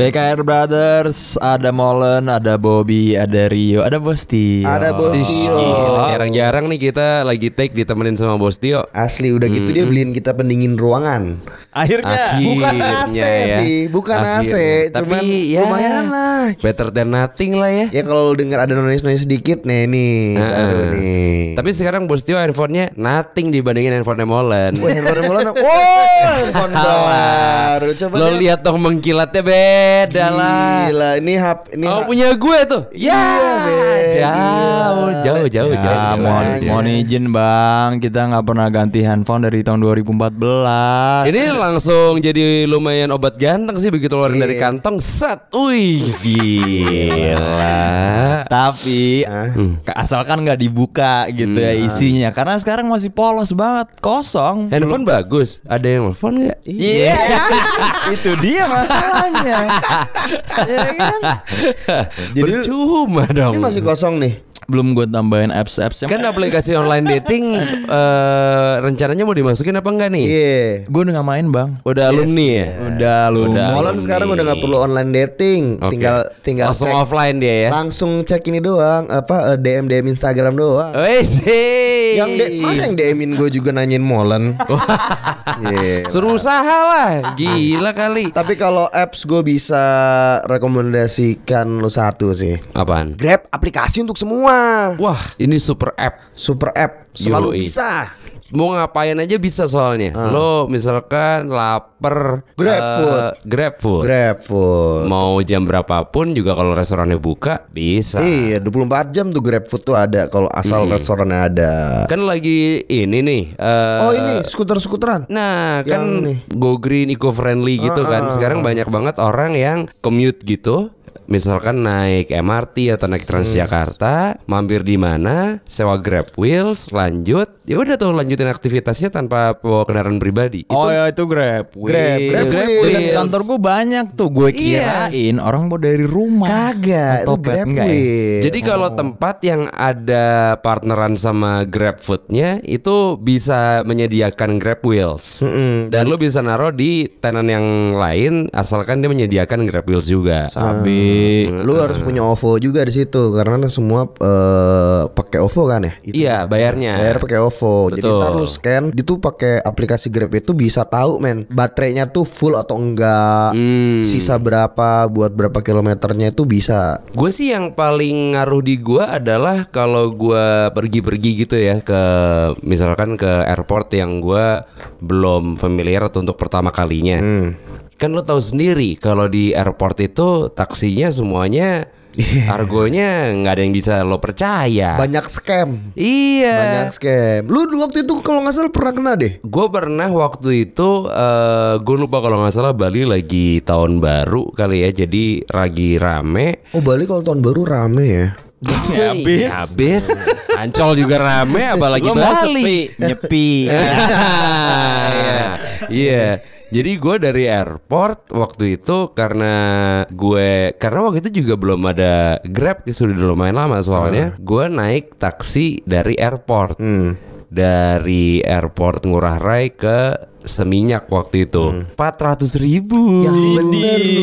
BKR Brothers, ada Molen, ada Bobby, ada Rio, ada Bosti. Ada Bos Ih, Tio. gila, Jarang-jarang nih kita lagi take ditemenin sama Bos Tio. Asli udah gitu dia beliin kita pendingin ruangan. Akhirnya. Akhirnya Bukan AC ya. sih, bukan AC, cuman Tapi ya lumayan lah. Better than nothing lah ya. Ya kalau lu denger ada noise noise sedikit, nih nih, Heeh. baru nih. Tapi sekarang Bos Tio handphonenya nothing dibandingin handphonenya Molen. Wah, handphone bulan, wow, handphone baru. Coba Lo lihat. dong mengkilatnya beda lah. Gila, ini hap, ini Oh punya gue tuh. Iya, Ya, Ben. jauh, Gila. jauh, jauh, Ya, jauh. mohon, Makanya. mohon izin bang, kita nggak pernah ganti handphone dari tahun 2014. Ini langsung jadi lumayan obat ganteng sih begitu keluar dari Iya. kantong set. Wih, gila. Tapi ke- asalkan nggak dibuka gitu ya isinya, karena sekarang masih polos banget, kosong. Handphone bagus. Ada yang telepon nggak? Iya, itu dia masalahnya. Ya kan? Jadi Percuma dong. ini masih kosong nih. Belum gue tambahin apps-apps Kan aplikasi online dating eh, rencananya mau dimasukin apa enggak nih? Iya. gue udah nggak main bang. Udah alumni ya? Udah lu. Udah. Molan alumni. sekarang udah nggak perlu online dating, Oke. tinggal tinggal langsung cek- offline dia ya. langsung cek ini doang, apa eh, DM DM Instagram doang. Wih sih. Yang de masa yang DM-in gue juga nanyain Molen. Iya. Suruh usaha lah. Gila kali. Tapi kalau apps gue bisa rekomendasikan lu satu sih. Apaan? Grab aplikasi untuk semua. Wah, ini super app. Super app selalu Yoi. bisa. Mau ngapain aja bisa soalnya. Lo misalkan lapar GrabFood. eh, GrabFood. Grab food. Mau jam berapapun juga kalau restorannya buka bisa. Iya, 24 jam tuh Grab food tuh ada kalau asal restorannya ada. Kan lagi ini nih. eh, Oh ini skuter-skuteran. Nah kan Yang nih. go green eco friendly gitu kan Sekarang banyak banget orang yang commute gitu Misalkan naik MRT atau naik Transjakarta, mampir di mana, sewa Grab Wheels, lanjut, ya udah tuh lanjutin aktivitasnya tanpa bawa kendaraan pribadi. Oh ya itu Grab. Grab. Grab Grab Wheels. Dekat kantor gue banyak tuh. Gue Iya. kirain orang mau dari rumah. Kagak, itu Grab enggak ya? Jadi kalau tempat yang ada partneran sama Grab Foodnya itu bisa menyediakan Grab Wheels. Dan lu bisa naruh di tenan yang lain asalkan dia menyediakan Grab Wheels juga. Sabi. Lu harus punya OVO juga di situ karena semua eh, pakai OVO kan ya? Itu Iya, bayarnya. Bayar pakai OVO. Jadi Betul. ntar lu scan, itu pakai aplikasi Grab itu bisa tahu men baterainya tuh full atau enggak, Hmm. sisa berapa buat berapa kilometernya itu bisa. Gue sih yang paling ngaruh di gua adalah kalau gua pergi-pergi gitu ya ke misalkan ke airport yang gua belum familiar atau untuk pertama kalinya. Kan lo tahu sendiri kalau di airport itu taksinya semuanya argonya nggak ada yang bisa lo percaya. Banyak scam. Iya. Banyak scam. Lu waktu itu kalau nggak salah pernah kena deh. Gue pernah waktu itu eh gue lupa kalau nggak salah Bali lagi tahun baru kali ya jadi lagi rame Oh Bali kalau tahun baru rame ya. Ya, habis. Ya, habis. Ancol juga rame apalagi Lo Bali. sepi, nyepi. Iya. Iya. Jadi gue dari airport waktu itu karena gue karena waktu itu juga belum ada Grab sudah lumayan lama soalnya. Gue naik taksi dari airport. Dari airport Ngurah Rai ke Seminyak waktu itu empat ratus ribu Yang bener lu.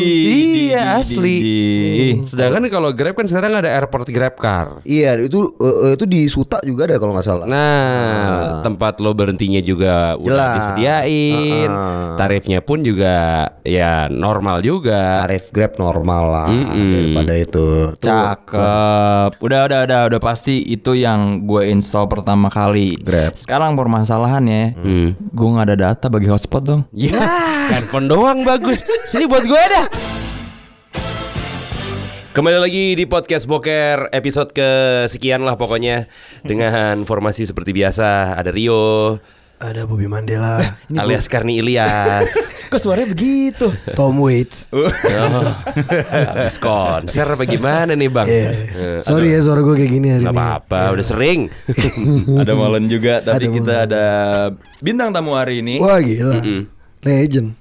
Iya asli Di- Sedangkan kalau Grab kan sekarang ada airport Grab Car Iya itu eh, itu di Suta juga ada kalau nggak salah. Nah, tempat lo berhentinya juga udah Jelas. disediain. Heeh. Tarifnya pun juga ya normal juga. Tarif Grab normal lah Mm-mm. daripada itu. Tuh, Cakep. Udah udah udah udah pasti itu yang gue install pertama kali. Grab. Sekarang permasalahannya, Hmm. gue nggak ada data bagi hotspot dong. Ya, handphone doang bagus. Sini buat gue dah. Kembali lagi di podcast Boker episode kesekian lah pokoknya dengan formasi seperti biasa ada Rio Ada Bobby Mandela, alias Karni Ilyas. Kok suaranya begitu? Tom Waits. Oh, habis konser apa gimana nih bang? Iya. Eh, Sorry ya suara gue kayak gini hari Gak ini. apa-apa, udah sering. ada Molen juga, tapi Ada kita ada bintang tamu hari ini. Wah gila. Legend.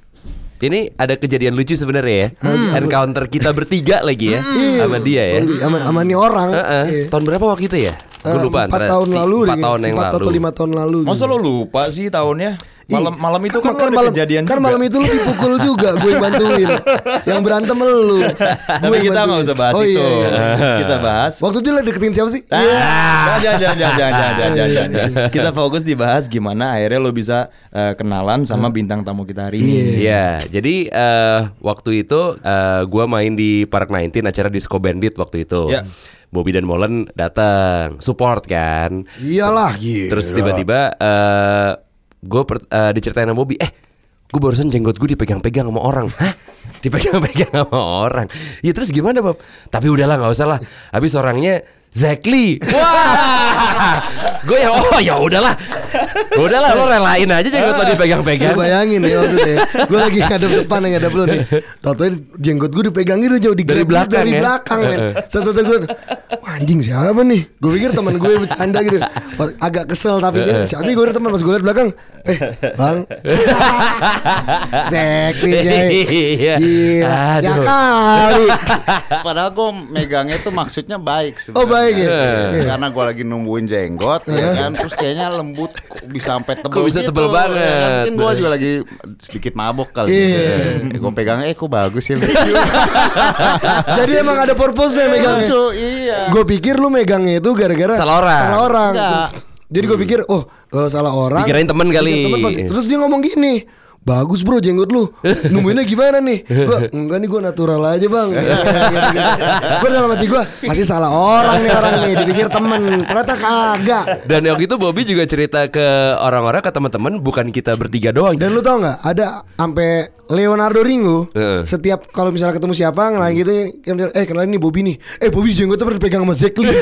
Ini ada kejadian lucu sebenarnya ya. Encounter kita bertiga lagi ya Iya, sama dia ya. Sama, sama nih orang. Heeh. Iya. Tahun berapa waktu itu ya? Gue Eh, lupa Empat antara tahun lalu Empat tahun yang empat lalu. atau lima tahun lalu. Masa lo lupa sih tahunnya? Malam malam itu kan, kan malam kejadian kan juga. malam itu lu dipukul juga gue bantuin yang berantem lu Tapi Gue kita nggak usah bahas oh, itu. iya, iya. Kita bahas. waktu itu lu deketin siapa sih Ah, Iya. jangan, jangan, jangan, jangan, jangan, jangan, jangan, jangan. Kita fokus dibahas gimana akhirnya lo bisa eh, kenalan sama bintang tamu kita hari ini. Iya, jadi eh, waktu itu eh, gua main di Park 19 acara Disco Bandit waktu itu. Ya. Bobby dan Molen datang support kan. iyalah gitu Terus tiba-tiba eh gue eh, diceritain sama Bobby, eh gue barusan jenggot gue dipegang-pegang sama orang. Hah? Dipegang-pegang sama orang. Ya terus gimana Bob? Tapi udahlah nggak usah lah. Habis orangnya Zekli. Wah, gue yang oh ya udahlah, udahlah lo relain aja jenggot lo dipegang-pegang. Lu bayangin nih waktu itu ya. Gue lagi ngadep depan yang ngadep lu nih. Tau-tau jenggot gue dipegangin udah jauh di Dari belakang Dari ya? belakang men. Satu-satu gue Wah anjing siapa nih? Gue pikir teman gue bercanda gitu. Pas Agak kesel tapi kan Siapa gue teman. Pas gue liat belakang Eh bang. Zekli Jay. Iya. Gila. Ya kali. Padahal gue megangnya tuh maksudnya baik sebenarnya. Oh, baik ya? Iya. Karena gue lagi nungguin jenggot ya kan Terus kayaknya lembut bisa sampai tebel Kok bisa gitu, tebel ya banget? kan? Mungkin gue juga lagi sedikit mabok kali Iya. eh, Gue pegang eh kok bagus ya Jadi emang ada purpose-nya Lucu iya Gue pikir lu megangnya itu gara-gara Salah orang. Salah orang. Jadi gue pikir, oh eh, salah orang. Dikirain temen kali. Dikira temen pas- terus dia ngomong gini. Bagus bro jenggot lu. Nungguinnya gimana nih? Gue enggak nih gue natural aja bang. Gue dalam hati gue Pasti salah orang nih orang nih. Dipikir temen. Ternyata kagak. Dan waktu itu Bobby juga cerita ke orang-orang ke teman-teman bukan kita bertiga doang. Dan lu tau gak Ada sampai Leonardo Ringo Heeh. Setiap kalau misalnya ketemu siapa Ngelang gitu Eh kenalin nih Bobby nih. Eh Bobby jenggotnya pernah dipegang sama Zack Lee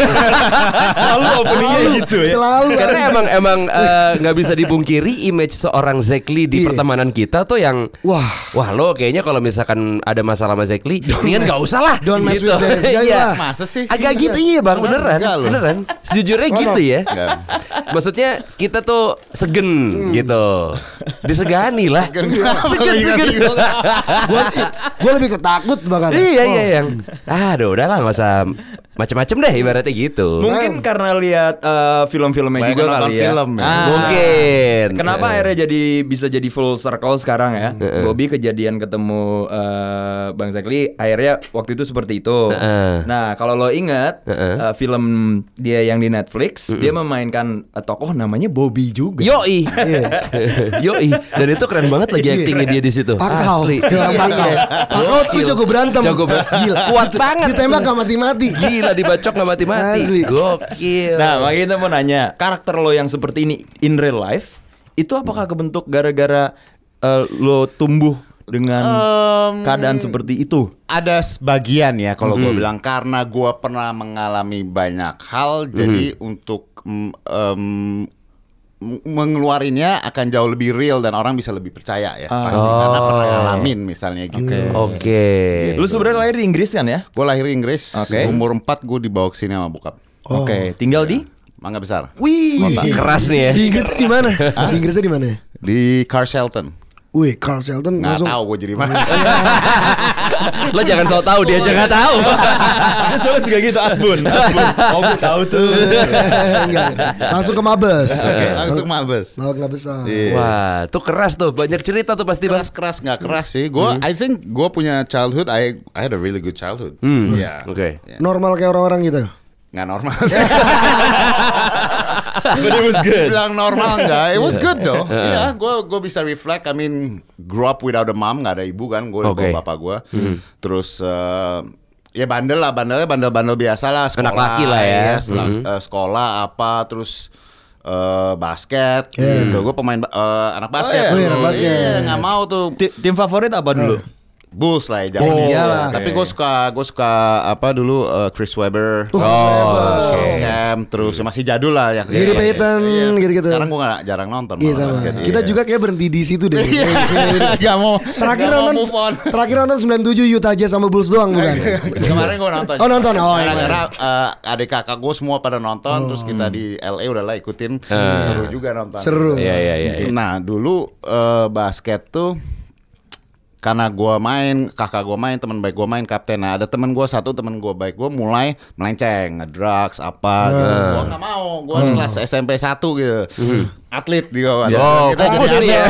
Selalu openingnya Selalu, gitu ya. Selalu. Karena emang emang eh, nggak bisa dipungkiri image seorang Zekli di Iya. pertemanan kita tuh yang Wah. wah lo kayaknya kalau misalkan ada masalah sama Zekli, mendingan nggak usah lah. don't mess gitu. with this guy Iya. lah. Masa sih? Agak gitu iya bang beneran beneran sejujurnya gitu ya. Maksudnya kita tuh segen gitu, disegani lah. Segen Segen? Gue gue lebih ketakut bahkan Iya Oh. iya yang, aduh udahlah nggak usah macem-macem deh ibaratnya gitu. Mungkin karena lihat eh, film-filmnya Banyak juga kali ya. film ya. Ah. Mungkin. Kenapa Eh. akhirnya jadi bisa jadi full circle sekarang ya? Bobby kejadian ketemu eh, Bang Zakli, akhirnya waktu itu seperti itu. Heeh. Nah, kalau lo ingat eh, film dia yang di Netflix, dia memainkan eh, tokoh namanya Bobby juga. Yoi, yoi, dan itu keren banget lagi Iya. actingnya dia di situ. Pakau Asli. Kayak orang pakau Pakau tapi jago berantem Jago ber- Gila Kuat banget. Ditembak gak mati-mati Gila dibacok nggak mati-mati. Gokil. Nah, makanya kita mau nanya, karakter lo yang seperti ini in real life itu apakah kebentuk gara-gara eh, lo tumbuh dengan Em, keadaan seperti itu? ada sebagian ya kalau Hmm. gue bilang karena gue pernah mengalami banyak hal jadi Hmm. untuk mm, em, m- mengeluarinnya akan jauh lebih real dan orang bisa lebih percaya ya pasti karena pernah ngalamin misalnya gitu. Oke. Lu sebenarnya lahir di Inggris kan ya? Gue lahir di Inggris, Oke. umur 4 gue dibawa ke sini sama bokap. Oke, tinggal di Mangga besar. Wih Keras nih ya. Di Inggrisnya di mana? Di Inggrisnya di mana? Di Car Shelton. Wih, Carl Shelton Nggak langsung tahu gue jadi mana. Lo jangan so tau dia aja nggak tahu. Terus soalnya juga gitu Asbun. Asbun. Oh, gue tahu tuh. Enggak, langsung ke Mabes. Oke, langsung mabes. Mau nggak besar. Iya. Wah, tuh keras tuh. Banyak cerita tuh pasti keras keras nggak keras sih. Gue I think gue punya childhood. I I had a really good childhood. Iya. Oke. Normal kayak orang-orang gitu. Nggak normal. But it was good. Bilang normal nggak? It was good though. Iya, gue gue bisa reflect. I mean, grew up without a mom, nggak ada ibu kan. Gue Oke. bapak gue. Terus eh, ya bandel lah, bandelnya bandel-bandel biasa lah. Sekolah, Anak laki lah ya. sel- eh, sekolah apa, terus eh, basket gitu. Gue pemain eh, anak basket. iya? Oh, iya, anak basket. Iya, nggak mau tuh. Ti- Tim favorit apa dulu? Bulls lah ya Oh, zaman iyalah. Tapi gue suka gue suka apa dulu uh, Chris Webber, Oh, Sean Cam, terus masih jadul lah ya. Gary Iya, Payton, iya. gitu-gitu. Sekarang gue gak jarang nonton. Iya sama. basket, Kita iya. juga kayak berhenti di situ deh. Iya, gak mau. Terakhir gak mau nonton on. terakhir nonton 97 Utah Jazz sama Bulls doang bukan? Kemarin gue nonton. Oh, nonton. Oh, iya. Gara-gara uh, adik kakak gue semua pada nonton, terus kita di LA udah lah ikutin. Seru juga nonton. Seru. Iya iya iya. iya. Nah dulu eh, basket tuh karena gua main, kakak gua main, teman baik gua main kapten. Nah ada teman gua satu teman gua baik gua mulai melenceng, ngedrugs apa gitu. Gua nggak mau, gua kelas SMP 1 gitu. Atlet dia. Oh, Kita jadi ya.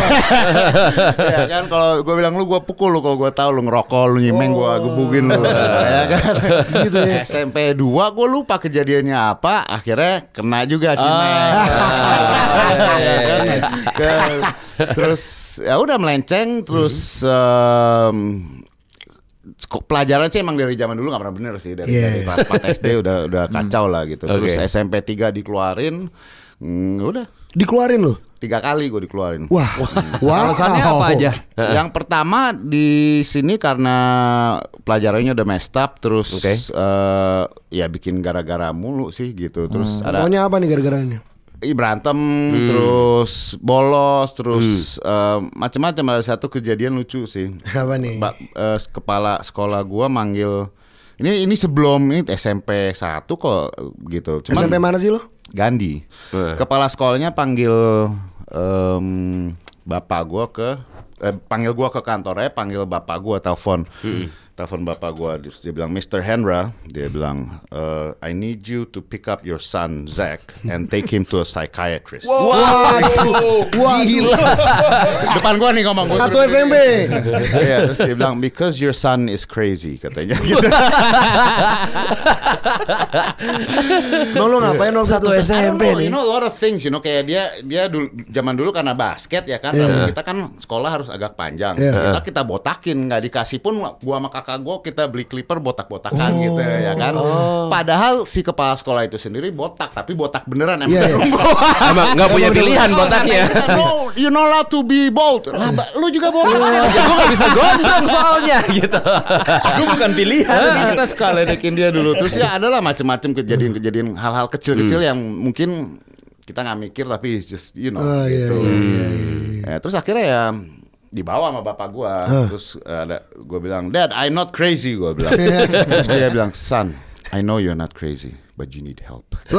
ya kan kalau gua bilang lu gua pukul lu kalau gua tahu lu ngerokok, lu nyimeng gua gebugin lu. ya kan. Gitu ya. SMP 2 gua lupa kejadiannya apa, akhirnya kena juga cimeng. Ya kan? Ke- terus ya udah melenceng terus em, sek- pelajaran sih emang dari zaman dulu nggak pernah bener sih dari, Iya. dari kelas 4 SD udah udah kacau lah gitu terus Oke. SMP 3 dikeluarin mm, udah Dikeluarin loh. tiga kali gue dikeluarin Wah. Wah. Alasannya apa aja? yang pertama di sini karena pelajarannya udah messed up terus Oke. eh, ya bikin gara-gara mulu sih gitu terus ada Pokoknya apa nih gara-garanya? Berantem Hmm. terus bolos terus eh, macam-macam ada satu kejadian lucu sih. Apa nih? Ba- eh, kepala sekolah gua manggil ini ini sebelum ini SMP 1 kok gitu. Cuman SMP mana sih lo? Gandhi. Kepala sekolahnya panggil em, bapak gua ke eh, panggil gua ke kantornya panggil bapak gua telepon telepon bapak gua Terus dia bilang Mr. Hendra dia bilang eh, I need you to pick up your son Zach and take him to a psychiatrist Waduh. Waduh. depan gua nih ngomong gua Satu SMP. Iya, terus dia bilang because your son is crazy katanya gitu. Mau lo ngapain waktu Satu SMP know, nih. you know a lot of things, you know kayak dia dia dulu zaman dulu karena basket ya kan, Iya. kita kan sekolah harus agak panjang. Iya. Kita kita botakin, nggak dikasih pun gua sama kakak gua kita beli clipper botak-botakan Oh. gitu ya kan. Padahal si kepala sekolah itu sendiri botak, tapi botak beneran emang. Iya, iya. Emang nggak punya pilihan Oh, botaknya. no, you not allowed to be bold. Lah, lu juga botak. Gue nggak bisa gondrong soalnya gitu. Itu bukan pilihan. Jadi kita suka ledekin dia dulu. Terus ya adalah macam-macam kejadian-kejadian hal-hal kecil-kecil yang mungkin kita nggak mikir tapi just you know Oh, iya, gitu. iya, Ya, terus akhirnya ya dibawa sama bapak gua. Terus eh, ada gua bilang, "Dad, I'm not crazy." Gua bilang. terus dia bilang, "Son, I know you're not crazy, but you need help."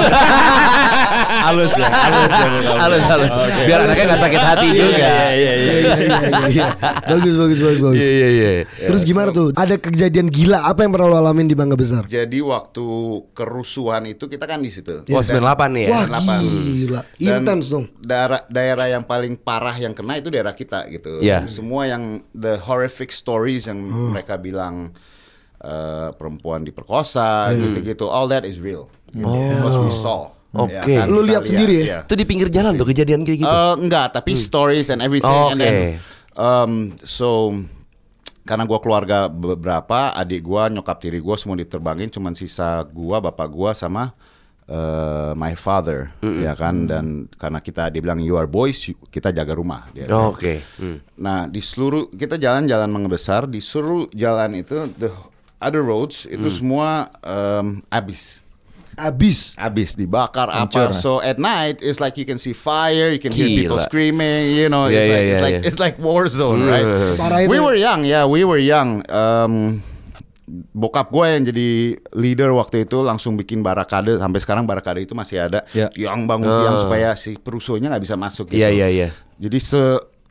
halus ya, halus ya. halus halus. Biar anaknya nggak sakit hati juga. Iya, iya, iya. Iya, iya, iya, iya. Bagus, bagus, bagus, bagus. Iya iya iya. Terus gimana tuh? Ada kejadian gila apa yang pernah lo alamin di Bangga Besar? Jadi waktu kerusuhan itu kita kan di situ. Oh 98 nih ya. Wah, 98. gila. Intens dong. Daerah daerah yang paling parah yang kena itu daerah kita gitu. Iya. Semua yang the horrific stories yang Hmm. mereka bilang eh, perempuan diperkosa Hmm. gitu-gitu, all that is real. Gitu. Because we saw. Oke. Ya Lu kita lihat sendiri ya? iya. Itu di pinggir jalan tuh kejadian kayak gitu. Eh, enggak, tapi stories and everything. And then, um, so karena gua keluarga beberapa, adik gua, nyokap tiri gua semua diterbangin, cuman sisa gua, bapak gua sama eh, my father, ya kan. Dan karena kita dia bilang you are boys, you- kita jaga rumah. Dia, Oh, Oke. Hmm. Nah di seluruh kita jalan-jalan mengebesar di seluruh jalan itu the other roads itu semua um, abis. Abis. habis dibakar apa. So at night it's like you can see fire you can hear people Gila. screaming you know Yeah, it's like yeah, it's yeah, like yeah. it's like war zone right? Separah itu we were young yeah we were young. Um, bokap gue yang jadi leader waktu itu langsung bikin barakade sampai sekarang barakade itu masih ada. Ya. yang bangun tiang supaya si perusuhnya nggak bisa masuk gitu. Iya iya iya. jadi se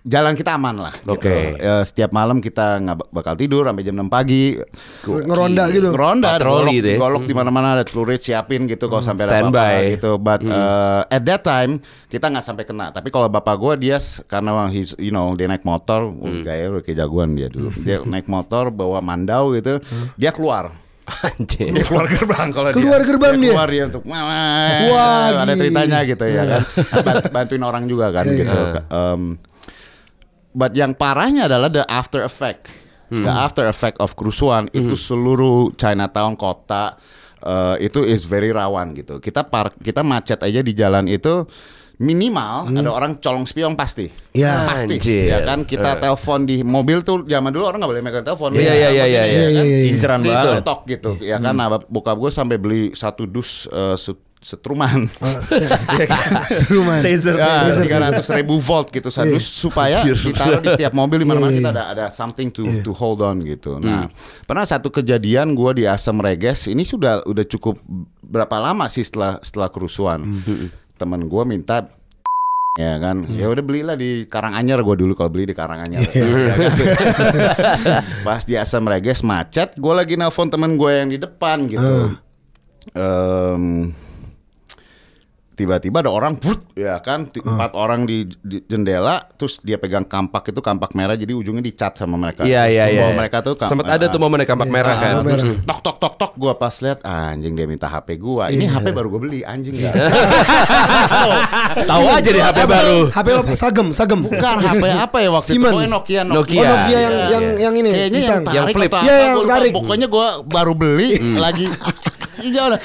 jalan kita aman lah gitu. Oke. Eh, setiap malam kita nggak bak- bakal tidur sampai jam 6 pagi. Ngeronda gitu. ngeronda Patroli golok, gitu ya. golok di mana-mana ada celurit siapin gitu kalau sampai ada apa-apa gitu. But uh, at that time kita nggak sampai kena. Tapi kalau bapak gua dia karena he's you know dia naik motor oh, gaya udah kayak jagoan dia dulu. Dia naik motor bawa mandau gitu dia keluar. Anjir. dia keluar gerbang kalau dia. Keluar gerbang dia? keluar dia untuk wah, ada ceritanya gitu ya kan. Bant- bantuin orang juga kan Iya, gitu. Um, but yang parahnya adalah the after effect the after effect of kerusuhan itu seluruh Chinatown kota eh, itu is very rawan gitu kita par kita macet aja di jalan itu minimal ada orang colong spion pasti. Ya. pasti. Anjir. Ya kan kita telepon di mobil tuh zaman dulu orang nggak boleh megang telepon. Iya, iya, iya, iya, iya. Inceran Di banget. tok gitu. Ya kan nah, bokap gue sampai beli satu dus set- setruman. Seru man. Taser. Ya, tiga ratus ribu volt gitu sadus supaya ditaruh di setiap mobil di mana-mana Iya, kita ada ada something to to hold on gitu. Nah, pernah satu kejadian gua di Asam Reges ini sudah udah cukup berapa lama sih setelah setelah kerusuhan. Temen gua minta ya kan. Ya udah belilah di Karanganyar gua dulu kalau beli di Karanganyar. Ya kan? pas di Asam Reges macet gua lagi nelpon temen gue yang di depan gitu. Em, tiba-tiba ada orang brut, ya kan ti- empat orang di, di jendela terus dia pegang kampak itu kampak merah jadi ujungnya dicat sama mereka Iya iya iya. mereka tuh sempat ada tuh momen kampak merah kan. Ah, terus tok tok tok tok gua pas lihat anjing dia minta HP gua ini HP baru gua beli anjing enggak Tahu aja deh HP baru. HP lo sagem, sagem. bukan HP apa ya waktu Siemens. itu Oh, Nokia Nokia. Oh, Nokia yang Iya. yang yang ini Kayaknya yang tarik Yang flip. atau Iya, apa, yang tarik. Pokoknya gua baru beli lagi Iya udah.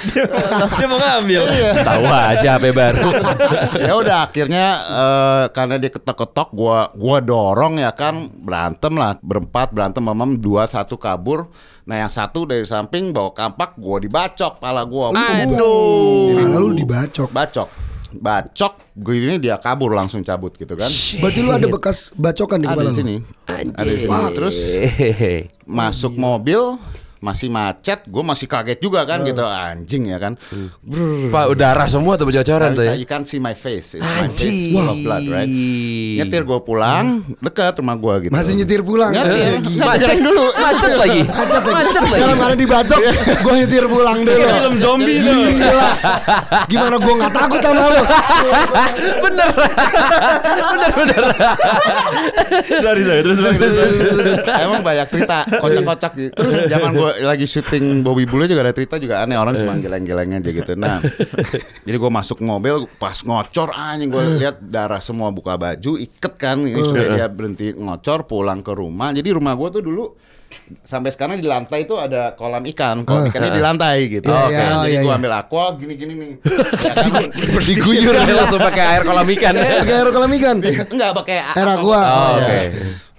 Dia mau ngambil. Tahu aja HP baru. ya udah akhirnya eh, karena dia ketok-ketok gua gua dorong ya kan berantem lah berempat berantem mamam dua satu kabur nah yang satu dari samping bawa kampak gua dibacok pala gua Aduh. Nah, lalu dibacok. bacok bacok gue ini dia kabur langsung cabut gitu kan Berarti lu ada bekas bacokan di ada kepala di lu. sini ada di sini terus masuk mobil masih macet gue masih kaget juga kan gitu anjing ya kan Pak udara semua tuh bocoran tuh ya. you can't see my face It's my face full of blood right nyetir gue pulang Hmm. dekat rumah gue gitu Masih nyetir pulang. Nyetir. Gila. Macet dulu. Macet lagi. Macet lagi. Macet lagi. Dalam mana dibacok, gua nyetir pulang dulu. Film zombie tuh. Gila. Gimana gua nggak takut sama lu? bener. bener bener. Sorry, sorry. Terus bang, terus, terus. Emang banyak cerita kocak-kocak gitu. Terus zaman gue lagi syuting Bobby Bule juga ada cerita juga aneh orang cuma geleng-geleng aja gitu. Nah, jadi gue masuk mobil pas ngocor anjing gue lihat darah semua buka baju iket kan ini sudah dia berhenti ngocor pulang ke rumah. Jadi rumah gue tuh dulu sampai sekarang di lantai itu ada kolam ikan, kolam ikannya di lantai gitu. Iya, Oke, iya, jadi iya, gue iya. ambil aqua gini-gini nih. Ya kan, Diguyur langsung pakai air kolam ikan. Pakai air kolam ikan. Enggak pakai Air aqua. Oh, Iya.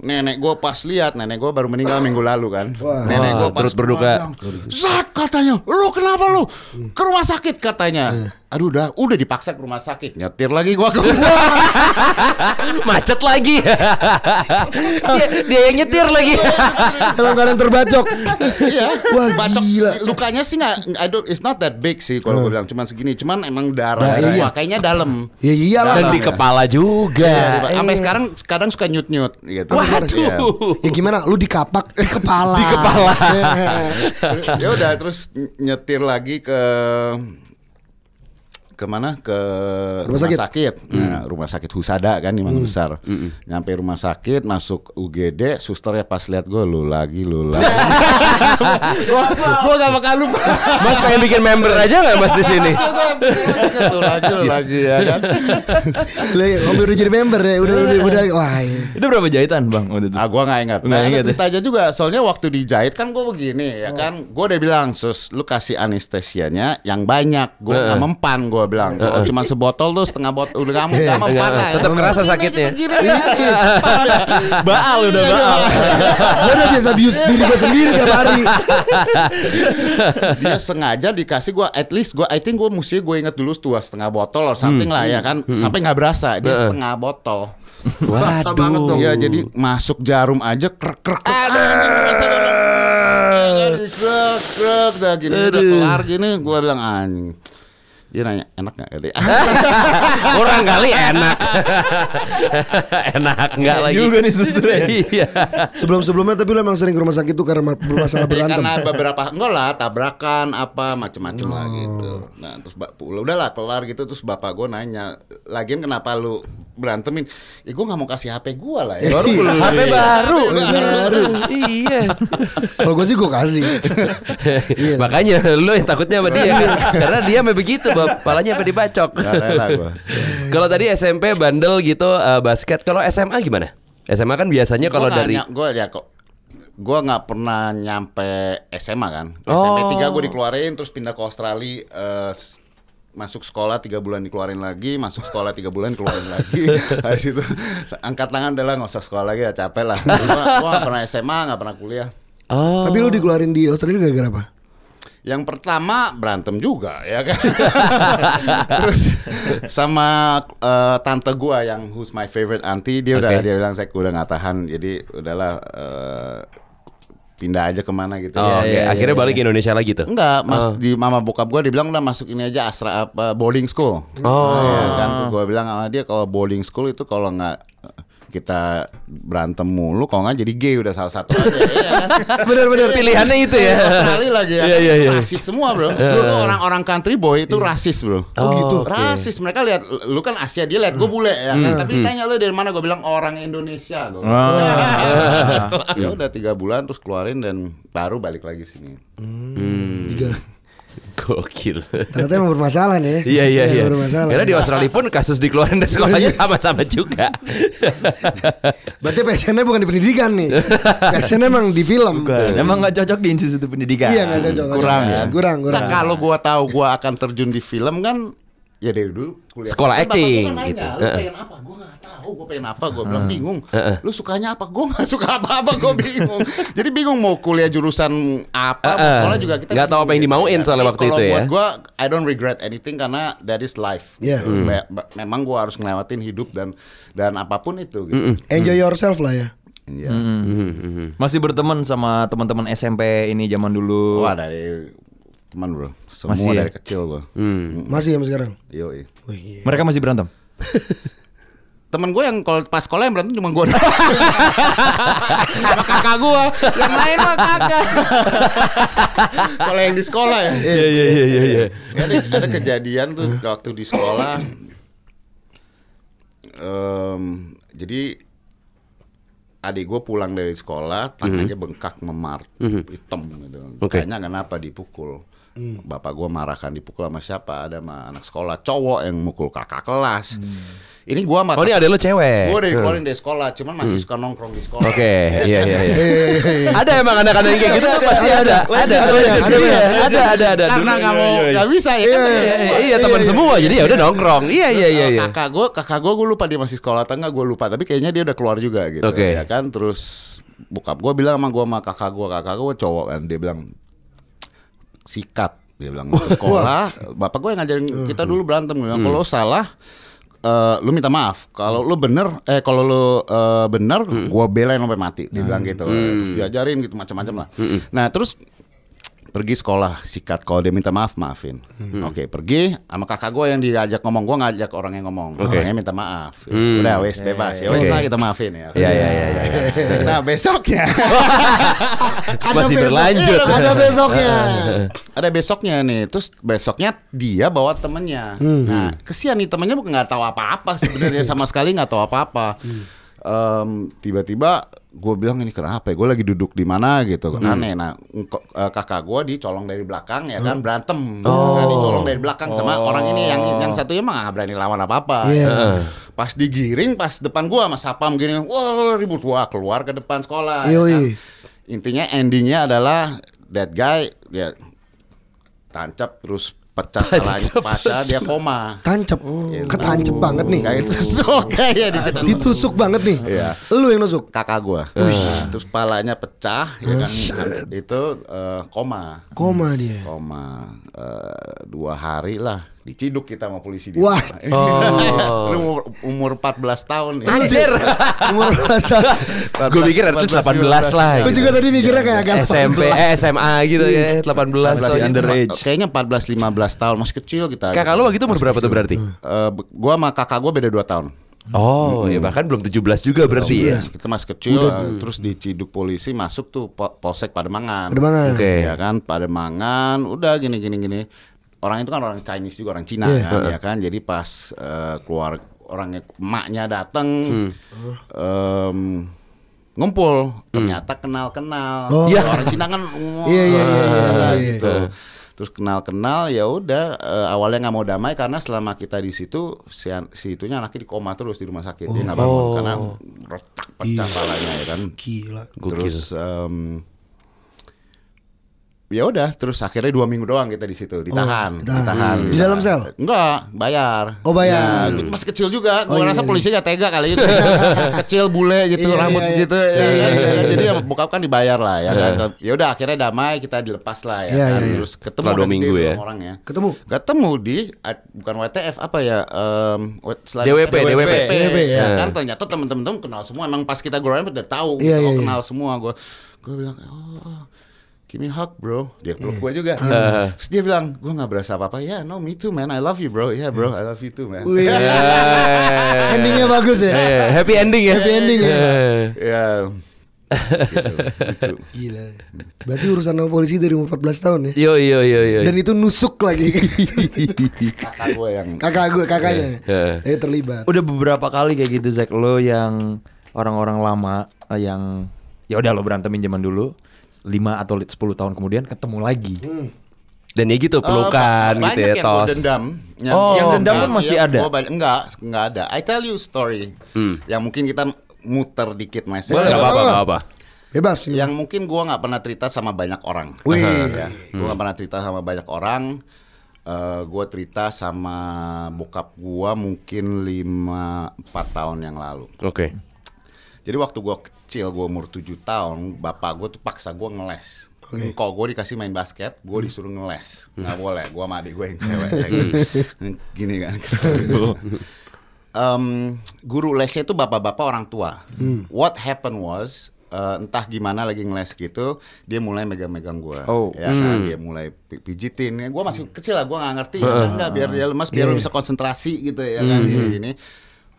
Nenek gue pas lihat, nenek gue baru meninggal minggu lalu kan. Wah. Nenek gue turut berduka. Zak katanya, lu kenapa lu ke rumah sakit katanya. Aduh udah, udah dipaksa ke rumah sakit. Nyetir lagi gua ke rumah sakit. Macet lagi. dia, dia yang nyetir lagi. Dalam keadaan terbacok. Iya, Wah, bacok. gila. Lukanya sih don't, it's not that big sih kalau gue bilang, cuman segini. Cuman emang darah, Nah, iya. Kayaknya dalam. Ya iyalah. Dan di kepala juga. Iya, Sampai sekarang kadang suka nyut-nyut gitu. Iya. Waduh. Ya gimana? Lu dikapak di kepala. Di kepala. ya udah terus nyetir lagi ke ke mana ke Rumah sakit. Nah, rumah sakit Husada kan di Mangga Besar. Nyampe rumah sakit masuk UGD, susternya pas lihat gue lu lagi lu lagi. gua, gua gak bakal lupa. Mas pengen bikin member aja nggak mas di sini? lu lagi lu lagi ya kan. Lah, Kamu udah jadi member ya. Udah udah udah. Wah. iya. Itu berapa jahitan bang waktu itu? Ah gua gak ingat. Nah, ingat ingat ya? aja juga. Soalnya waktu dijahit kan gua begini ya kan. Gua udah bilang sus, lu kasih anestesianya yang banyak. Gua nggak mempan gua bilang. Kalau cuma sebotol tuh setengah botol udah kamu nggak mempan lah. ya. Tetap kerasa sakitnya. Gini, gini, ya. Baal udah baal. Gue udah biasa abuse diri gue sendiri tiap hari. Dia sengaja dikasih gua at least gua I think gua mesti gue inget dulu dua setengah botol or something lah ya kan. Sampai nggak berasa dia setengah botol. Waduh. Iya jadi masuk jarum aja krek krek. krek. Dong. Ya kan, krek krek dah gini udah kelar gini gua bilang anjing. Dia nanya enak gak? Katanya. Kurang kali enak. enak enggak lagi. juga nih susternya. Iya. Sebelum-sebelumnya tapi lu emang sering ke rumah sakit tuh karena bermasalah Ya, berantem. karena beberapa enggak lah tabrakan apa macem-macem lah gitu. Nah terus bap- udahlah kelar gitu terus bapak gue nanya, lagian kenapa lu berantemin? Ya gue nggak mau kasih HP gue lah ya. Baru beli. HP baru. Baru. iya. Kalau gue sih gue kasih. Makanya lu yang takutnya sama dia Karena dia sampai begitu Bap. Palanya sampai dibacok Gak gue. Kalau tadi SMP bandel gitu eh, basket Kalau SMA gimana? SMA kan biasanya kalau dari gue ya kok gue nggak pernah nyampe SMA kan Oh. SMP 3 gue dikeluarin terus pindah ke Australia eh, s- masuk sekolah tiga bulan dikeluarin lagi, masuk sekolah tiga bulan keluarin lagi. Habis itu angkat tangan adalah nggak usah sekolah lagi ya capek lah. Gua, gua nggak pernah SMA, nggak pernah kuliah. Oh. Tapi lu dikeluarin di Australia gara-gara apa? Yang pertama berantem juga ya kan. Terus sama eh, tante gua yang who's my favorite auntie dia udah Oke. dia bilang saya udah nggak tahan jadi udahlah eh, pindah aja ke mana gitu. Oh, Iya, oke. iya, Akhirnya iya, balik ke Indonesia lagi tuh. Enggak, Mas di mama bokap gua dibilang udah masuk ini aja asra apa boarding school. Oh. Ya kan gua bilang sama dia kalau boarding school itu kalau nggak kita berantem mulu kalau nggak jadi gay udah salah satu aja ya kan. Bener-bener Pilihannya itu ya. Australia lagi ya. Iya, iya, iya. Rasis semua, Bro. Lu tuh orang-orang country boy itu rasis, Bro. Oh, gitu. Rasis. Mereka lihat lu kan Asia, dia lihat gue bule ya. kan? Tapi ditanya lu dari mana gue bilang orang Indonesia gua. ya udah tiga bulan terus keluarin dan baru balik lagi sini. Juga. Gokil. Ternyata emang bermasalah nih. Iya iya iya. Bermasalah. Karena di Australia pun kasus dikeluarin dari sekolahnya sama-sama juga. Berarti passionnya bukan di pendidikan nih. Passionnya emang di film. Bukan. Emang nggak cocok di institut pendidikan. Iya nggak cocok. Kurang cocok. ya. Kurang kurang. Nah, kalau gua tahu gua akan terjun di film kan ya dari dulu kuliah. Sekolah Kan acting, kan nanya, gitu. Lu pengen apa? Gua pengen apa? Gua bilang bingung. Lu sukanya apa? Gua nggak suka apa-apa. Gua bingung. Jadi bingung mau kuliah jurusan apa? Mau sekolah juga kita Nggak tahu apa yang gitu dimauin ya. soalnya waktu itu ya. buat gua I don't regret anything karena that is life. Iya. Gitu. Me- Memang gua harus ngelewatin hidup dan dan apa pun itu gitu. Enjoy yourself lah ya. Iya. Masih berteman sama teman-teman SMP ini zaman dulu. Wah dari teman bro, semua Masih ya? dari kecil gua. Masih sampai sekarang. Wih, iya. Mereka masih berantem. Temen gue yang kalau pas sekolah yang berantem cuma gue sama kakak gue yang lain mah kakak kalau yang di sekolah ya? Iya iya iya iya iya. ada, ada kejadian tuh waktu di sekolah. Em, jadi adik gue pulang dari sekolah tangannya bengkak memar hitam gitu. Oke. kayaknya kenapa dipukul bapak gue marahkan dipukul sama siapa ada sama anak sekolah cowok yang mukul kakak kelas ini gue sama Oh ini ada lo cewek. Gue udah dikeluarin dari sekolah, cuman masih suka nongkrong di sekolah. Oke, iya iya iya. Ada emang anak-anak yang kayak gitu tuh pasti ada. ada, Ada, ada, ada, ada, ada, iya, ada. Karena Dulu- nggak mau, nggak bisa ya. kan? Iya, iya, iya, teman semua jadi ya udah nongkrong. Iya iya iya iya. Kakak gue, kakak gue, gue lupa dia masih sekolah atau enggak, gue lupa. Tapi kayaknya dia udah keluar juga gitu. Oke. Ya kan, terus bokap gue bilang sama gue sama kakak gue, kakak gue cowok kan, dia bilang sikat. Dia bilang sekolah, bapak gue yang ngajarin kita dulu berantem. Dia bilang, kalau salah, eh, lu minta maaf. Kalau lu bener, eh kalau lu eh, bener, gue belain sampai mati. Dia bilang gitu. Terus diajarin gitu macam-macam lah. Nah terus pergi sekolah sikat. Kalau dia minta maaf maafin. Oke pergi sama kakak gue yang diajak ngomong. Gue ngajak orang yang ngomong. Orangnya minta maaf. Udah wes bebas. ya wes Oke. lah kita maafin ya. Iya iya iya iya. nah besoknya. Masih besok- berlanjut. Iya, Ada besoknya. ada besoknya nih. Terus besoknya dia bawa temennya. Nah kesian nih temennya bukan nggak tahu apa-apa sebenarnya. Sama sekali nggak tahu apa-apa. Em, tiba-tiba gue bilang ini kenapa ya? Gue lagi duduk di mana? Gitu. Aneh. Nah eh, kakak gue dicolong dari belakang ya kan berantem. Nah, dicolong dari belakang sama orang ini yang yang satunya mah nggak berani lawan apa-apa. Iya. pas digiring pas depan gua sama sapam gini wah ribut wah keluar ke depan sekolah. Ya kan. intinya endingnya adalah that guy ya tancap terus pecah kalanya patah dia koma Tancap. Ketancap banget nih. kayak tusuk kayak di Ditusuk banget nih. Iya. Lu yang nusuk. kakak gua Nah, terus palanya pecah ya kan itu eh, koma Koma dia. koma eh, dua hari lah diciduk kita sama polisi di Wah. Lu umur, umur 14 tahun ya. Anjir. Umur berasa. Gue pikir at least 18 lah. Gue gitu. juga tadi mikirnya kayak agak SMP, eh, SMA gitu ya, 18 Masih tahun. underage. Kayaknya 14 15 tahun masih kecil kita. Kakak lu waktu itu umur berapa tuh berarti? Eh, be- gua sama kakak gua beda 2 tahun. Oh, ya bahkan belum 17 juga berarti ya. Kita masih kecil eh, terus diciduk polisi masuk tuh po- Polsek Pademangan. Pademangan. Oke. Ya kan Pademangan udah gini gini gini. Orang itu kan orang Chinese juga orang Cina Iya. kan ya kan. Jadi pas eh, keluar orangnya emaknya datang em, ngumpul ternyata kenal-kenal. Oh. Ya, orang Cina kan wah, Iya, iya, iya, iya, iya. gitu. Terus kenal-kenal ya udah eh, awalnya nggak mau damai karena selama kita di situ si, si itunya anaknya di koma terus di rumah sakit dia nggak bangun karena retak pecah Iya. palanya ya kan. Gila. Terus em, ya udah terus akhirnya dua minggu doang kita di situ ditahan, ditahan. ditahan. Di dalam sel? Enggak, bayar. Oh, bayar. Ya, masih kecil juga. Oh, Gua iya, rasa iya. polisi gak tega kali itu. kecil bule gitu, Iya, rambut iya, iya. gitu ya, Iya, kan? iya, Ya, iya. Jadi ya bokap kan dibayar lah ya kan. Ya udah akhirnya damai kita dilepas lah ya Iya, kan. iya, iya. Terus ketemu dua minggu ya. dong orangnya. Ketemu. Ketemu di bukan WTF apa ya? selain DWP, DWP. DWP, ya. ya. kan ternyata temen-temen kenal semua. Emang pas kita growing up udah tahu, Iya, gitu, oh, iya, iya. kenal semua. Gue gue bilang, oh, give me a hug bro. Dia peluk gue juga. Ah. Terus dia bilang, gue nggak berasa apa-apa. Ya, no, me too man. I love you bro. Ya bro, I love you too man. Wih. Endingnya bagus ya. Eh, happy ending ya. Happy ending ya. Ya. gitu, lucu. Gila. Berarti urusan sama polisi dari umur 14 tahun ya. Yo yo yo yo. Dan itu nusuk lagi. Kakak gue yang Kakak gue, kakaknya. Iya. Tapi terlibat. Udah beberapa kali kayak gitu Zack lo yang orang-orang lama yang ya udah lo berantemin zaman dulu 5 atau 10 tahun kemudian ketemu lagi. Dan ya gitu pelukan Eh, gitu banyak ya yang gue tos. dendam. Oh, yang dendam pun masih iya, ada? gua banyak- enggak, enggak ada. I tell you story. Yang mungkin kita muter dikit message. Boleh, nggak apa-apa, nggak apa. Bebas. Yang mungkin gua nggak pernah cerita sama banyak orang. Wih. ya. Gua nggak pernah cerita sama banyak orang. Eh gua cerita sama bokap gua mungkin 5 4 tahun yang lalu. Oke. Jadi waktu gua kecil, gua umur 7 tahun, bapak gua tuh paksa gua ngeles. Kok gue dikasih main basket, gue disuruh ngeles. Nggak boleh, gua sama adik gue yang cewek. ya kan. Gini kan. Em, guru lesnya itu bapak-bapak orang tua. What happened was, eh, entah gimana lagi ngeles gitu, dia mulai megang-megang gua. Oh. Ya kan, dia mulai pi- pijitin. Ya, gua masih kecil lah, gua nggak ngerti. Ya, kan, enggak, biar dia lemas, biar lu bisa konsentrasi gitu ya kan. Ini.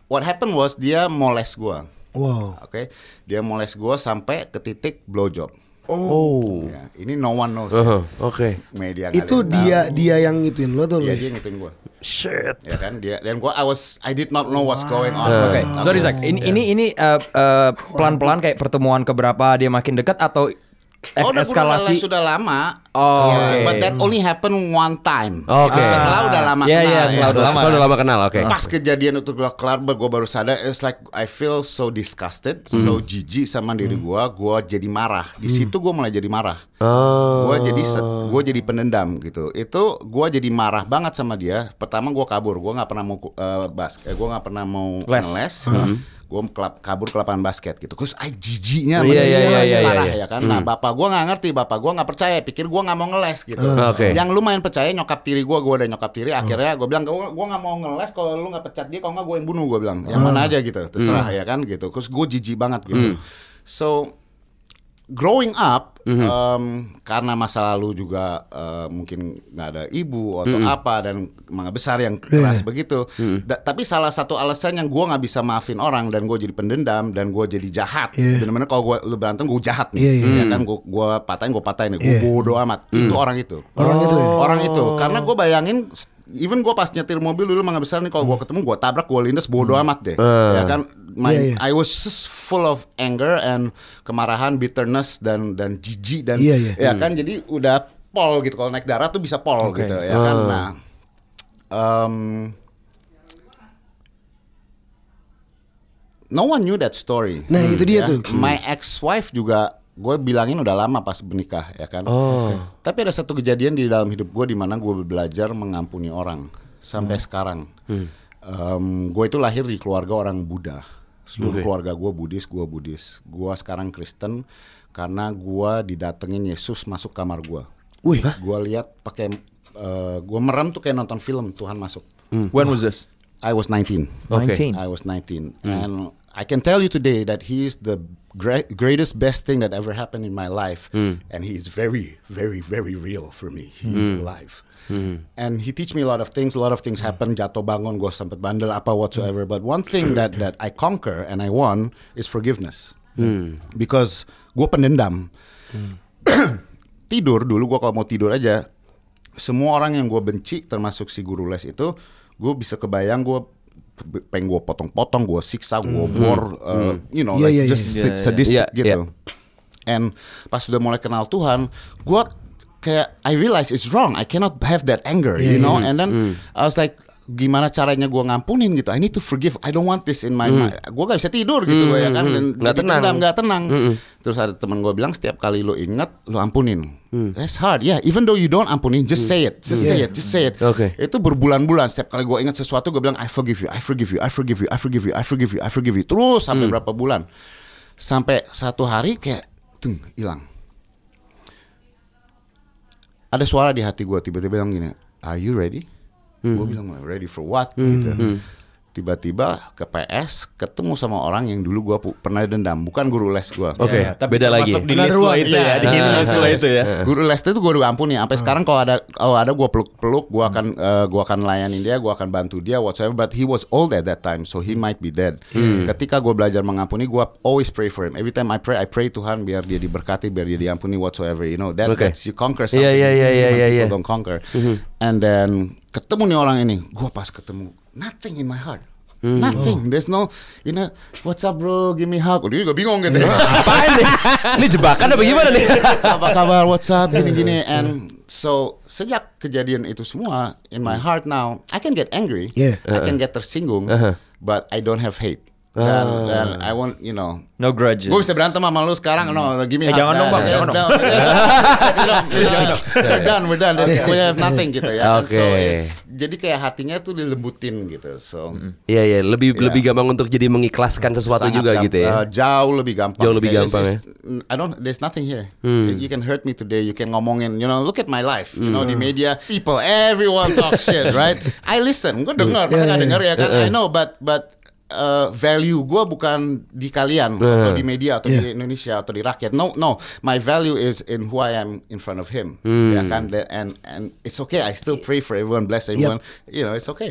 What happened was dia moles gua. Wow. Oke, dia moles gua sampai ke titik blowjob. Oh. Ya, ini no one knows. Uh-huh, Oke. Media nggak Itu dia tahu. dia yang ngituin lo tuh. Iya, dia ngituin gua. Shit. Ya kan, dia dan gua I was I did not know what's going on. Oke, Tapi- sorry Zack. Ini ini ini eh, eh, pelan-pelan kayak pertemuan keberapa dia makin dekat atau Oh, udah eskalasi? eskalasi sudah lama. Oh, Ya, oke. But that only happen one time. Oke. Setelah udah lama Iya, kenal. iya, ya. setelah udah lama. Saya udah lama kenal, oke. Pas kejadian itu gua kelar, gue baru sadar. It's like I feel so disgusted, so jijik sama diri gua. Gua jadi marah. Di situ gua mulai jadi marah. Oh. Gue jadi gua jadi pendendam gitu. Itu gua jadi marah banget sama dia. Pertama gua kabur. Gua nggak pernah mau uh, bas. Eh, gua nggak pernah mau Les. ngeles. Gue kabur ke lapangan basket gitu. Terus ay jijiknya sama Iya, dia. iya, Gua iya, marah iya, ya kan. Nah bapak gua nggak ngerti. Bapak gua nggak percaya. Pikir gua nggak mau ngeles gitu. Oke. Yang lumayan percaya nyokap tiri gua. Gua udah nyokap tiri. Akhirnya gua bilang gua gua nggak mau ngeles. Kalau lu nggak pecat dia, kalau nggak gua yang bunuh. Gua bilang yang mana aja gitu. Terserah ya kan gitu. Terus gue jijik banget gitu. So growing up em, karena masa lalu juga eh, mungkin nggak ada ibu atau apa dan mangga besar yang keras begitu. Da- tapi salah satu alasan yang gue nggak bisa maafin orang dan gue jadi pendendam dan gue jadi jahat Iya. bener-bener kalau gue lu berantem gue jahat nih Iya, iya. ya kan? Gue gua patahin gue patahin gue Iya. bodoh amat. Itu orang itu. Orang itu ya? orang itu. Karena gue bayangin even gue pas nyetir mobil dulu mangga besar nih kalau gue ketemu gue tabrak gue lindas bodoh amat deh. Ya kan my, Iya, iya. I was just full of anger and kemarahan, bitterness dan dan jijik dan Iya, iya. ya kan jadi udah pol gitu kalau naik darat tuh bisa pol Oke. gitu ya kan. Nah, em, no one knew that story. Nah, itu dia Ya. tuh. My ex-wife juga gue bilangin udah lama pas menikah ya kan. Tapi ada satu kejadian di dalam hidup gue di mana gue belajar mengampuni orang sampai sekarang. gue itu lahir di keluarga orang Buddha. Seluruh keluarga gue Buddhis, gue Buddhis. Gue sekarang Kristen karena gue didatengin Yesus masuk kamar gue. Wih. Gue lihat pakai gue merem tuh kayak nonton film Tuhan masuk. When was this? I was 19. Oke. 19. I was 19, and I can tell you today that he is the gra- greatest, best thing that ever happened in my life, and he is very, very, very real for me. He's alive, and he teach me a lot of things. A lot of things happen. Jatuh bangun, gue sempet bandel apa whatsoever. But one thing that that I conquer and I won is forgiveness, because gue pendendam. tidur dulu gue kalau mau tidur aja semua orang yang gue benci termasuk si guru les itu gue bisa kebayang gue pengen gue potong-potong gue siksa gue bor uh, you know Iya, like iya, just sad- sadistic Iya, gitu iya. and pas sudah mulai kenal Tuhan gue kayak I realize it's wrong. I cannot have that anger you know? and then I was like gimana caranya gue ngampunin gitu? I need to forgive. I don't want this in my mind. Gue gak bisa tidur gitu gue ya kan? Dan jadi tenang. pendam, nggak tenang. Terus ada teman gue bilang setiap kali lu inget, lu ampunin. That's hard, yeah. Even though you don't ampunin, just say it, just say it, just say it. Oke. Itu berbulan-bulan. Setiap kali gue inget sesuatu, gue bilang I forgive you, I forgive you, I forgive you, I forgive you, I forgive you, I forgive you. Terus sampai berapa bulan? Sampai satu hari kayak, tung, hilang. Ada suara di hati gue tiba-tiba bilang gini, Are you ready? Gue bilang ready for what? Gitu. Tiba-tiba ke PS ketemu sama orang yang dulu gue pu- pernah dendam, bukan guru les gue. Oke, Ya, tapi beda lagi. termasuk di one. itu ya, di hit list lo itu ya. Guru les itu gue udah ampuni. Sampai sekarang kalau ada kalau ada gue peluk-peluk, gue akan eh, gua akan layanin dia, gue akan bantu dia whatsoever. But he was old at that time, so he might be dead. Ketika gue belajar mengampuni, gue always pray for him. Every time I pray, I pray Tuhan biar dia diberkati, biar dia diampuni whatsoever. You know that Okay. that's you conquer something. Iya, iya, iya, iya, human iya, people iya. Don't conquer. And then ketemu nih orang ini, gue pas ketemu nothing in my heart. Nothing. There's no, you know, what's up bro, give me hug. Dia juga bingung gitu. Apaan nih? Ini jebakan apa gimana nih? apa kabar WhatsApp gini-gini and so sejak kejadian itu semua in my heart now I can get angry Yeah. I can get tersinggung but I don't have hate dan, dan I want you know No grudges. gue bisa berantem sama lu sekarang no give me Eh, jangan dong, Bang, Yeah, jangan dong. yeah. we're done we're done There's- we have nothing gitu ya so Oke. it's- jadi kayak hatinya tuh dilembutin gitu so Iya iya, lebih lebih gampang untuk jadi mengikhlaskan sesuatu Sangat juga gamp- gitu ya. uh, jauh lebih gampang. Jauh lebih Kayak gampang it's- I don't. There's nothing here. You can hurt me today. You can ngomongin. You know, look at my life. You know, di media, people, everyone talk shit, right? I listen. Gue dengar. Masa Yeah, nggak yeah. dengar ya kan? I know, but but. Uh, value gue bukan di kalian atau di media atau di Indonesia atau di rakyat. No, no. My value is in who I am in front of him. Ya kan? And and it's okay. I still pray for everyone, bless everyone. You know, it's okay.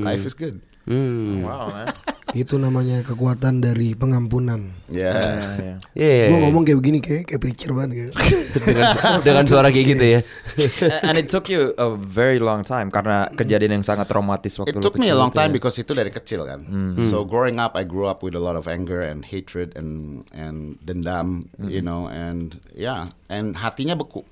Life is good. Wow, man. Itu namanya kekuatan dari pengampunan. Yeah. Iya. Gue ngomong kayak begini kayak kayak preacher banget kayak. dengan, dengan suara kayak gitu ya. And it took you a very long time karena kejadian yang sangat traumatis waktu It lu took me a kecil long itu time ya. because itu dari kecil kan. So growing up, I grew up with a lot of anger and hatred and and dendam, you know, and yeah, and hatinya beku.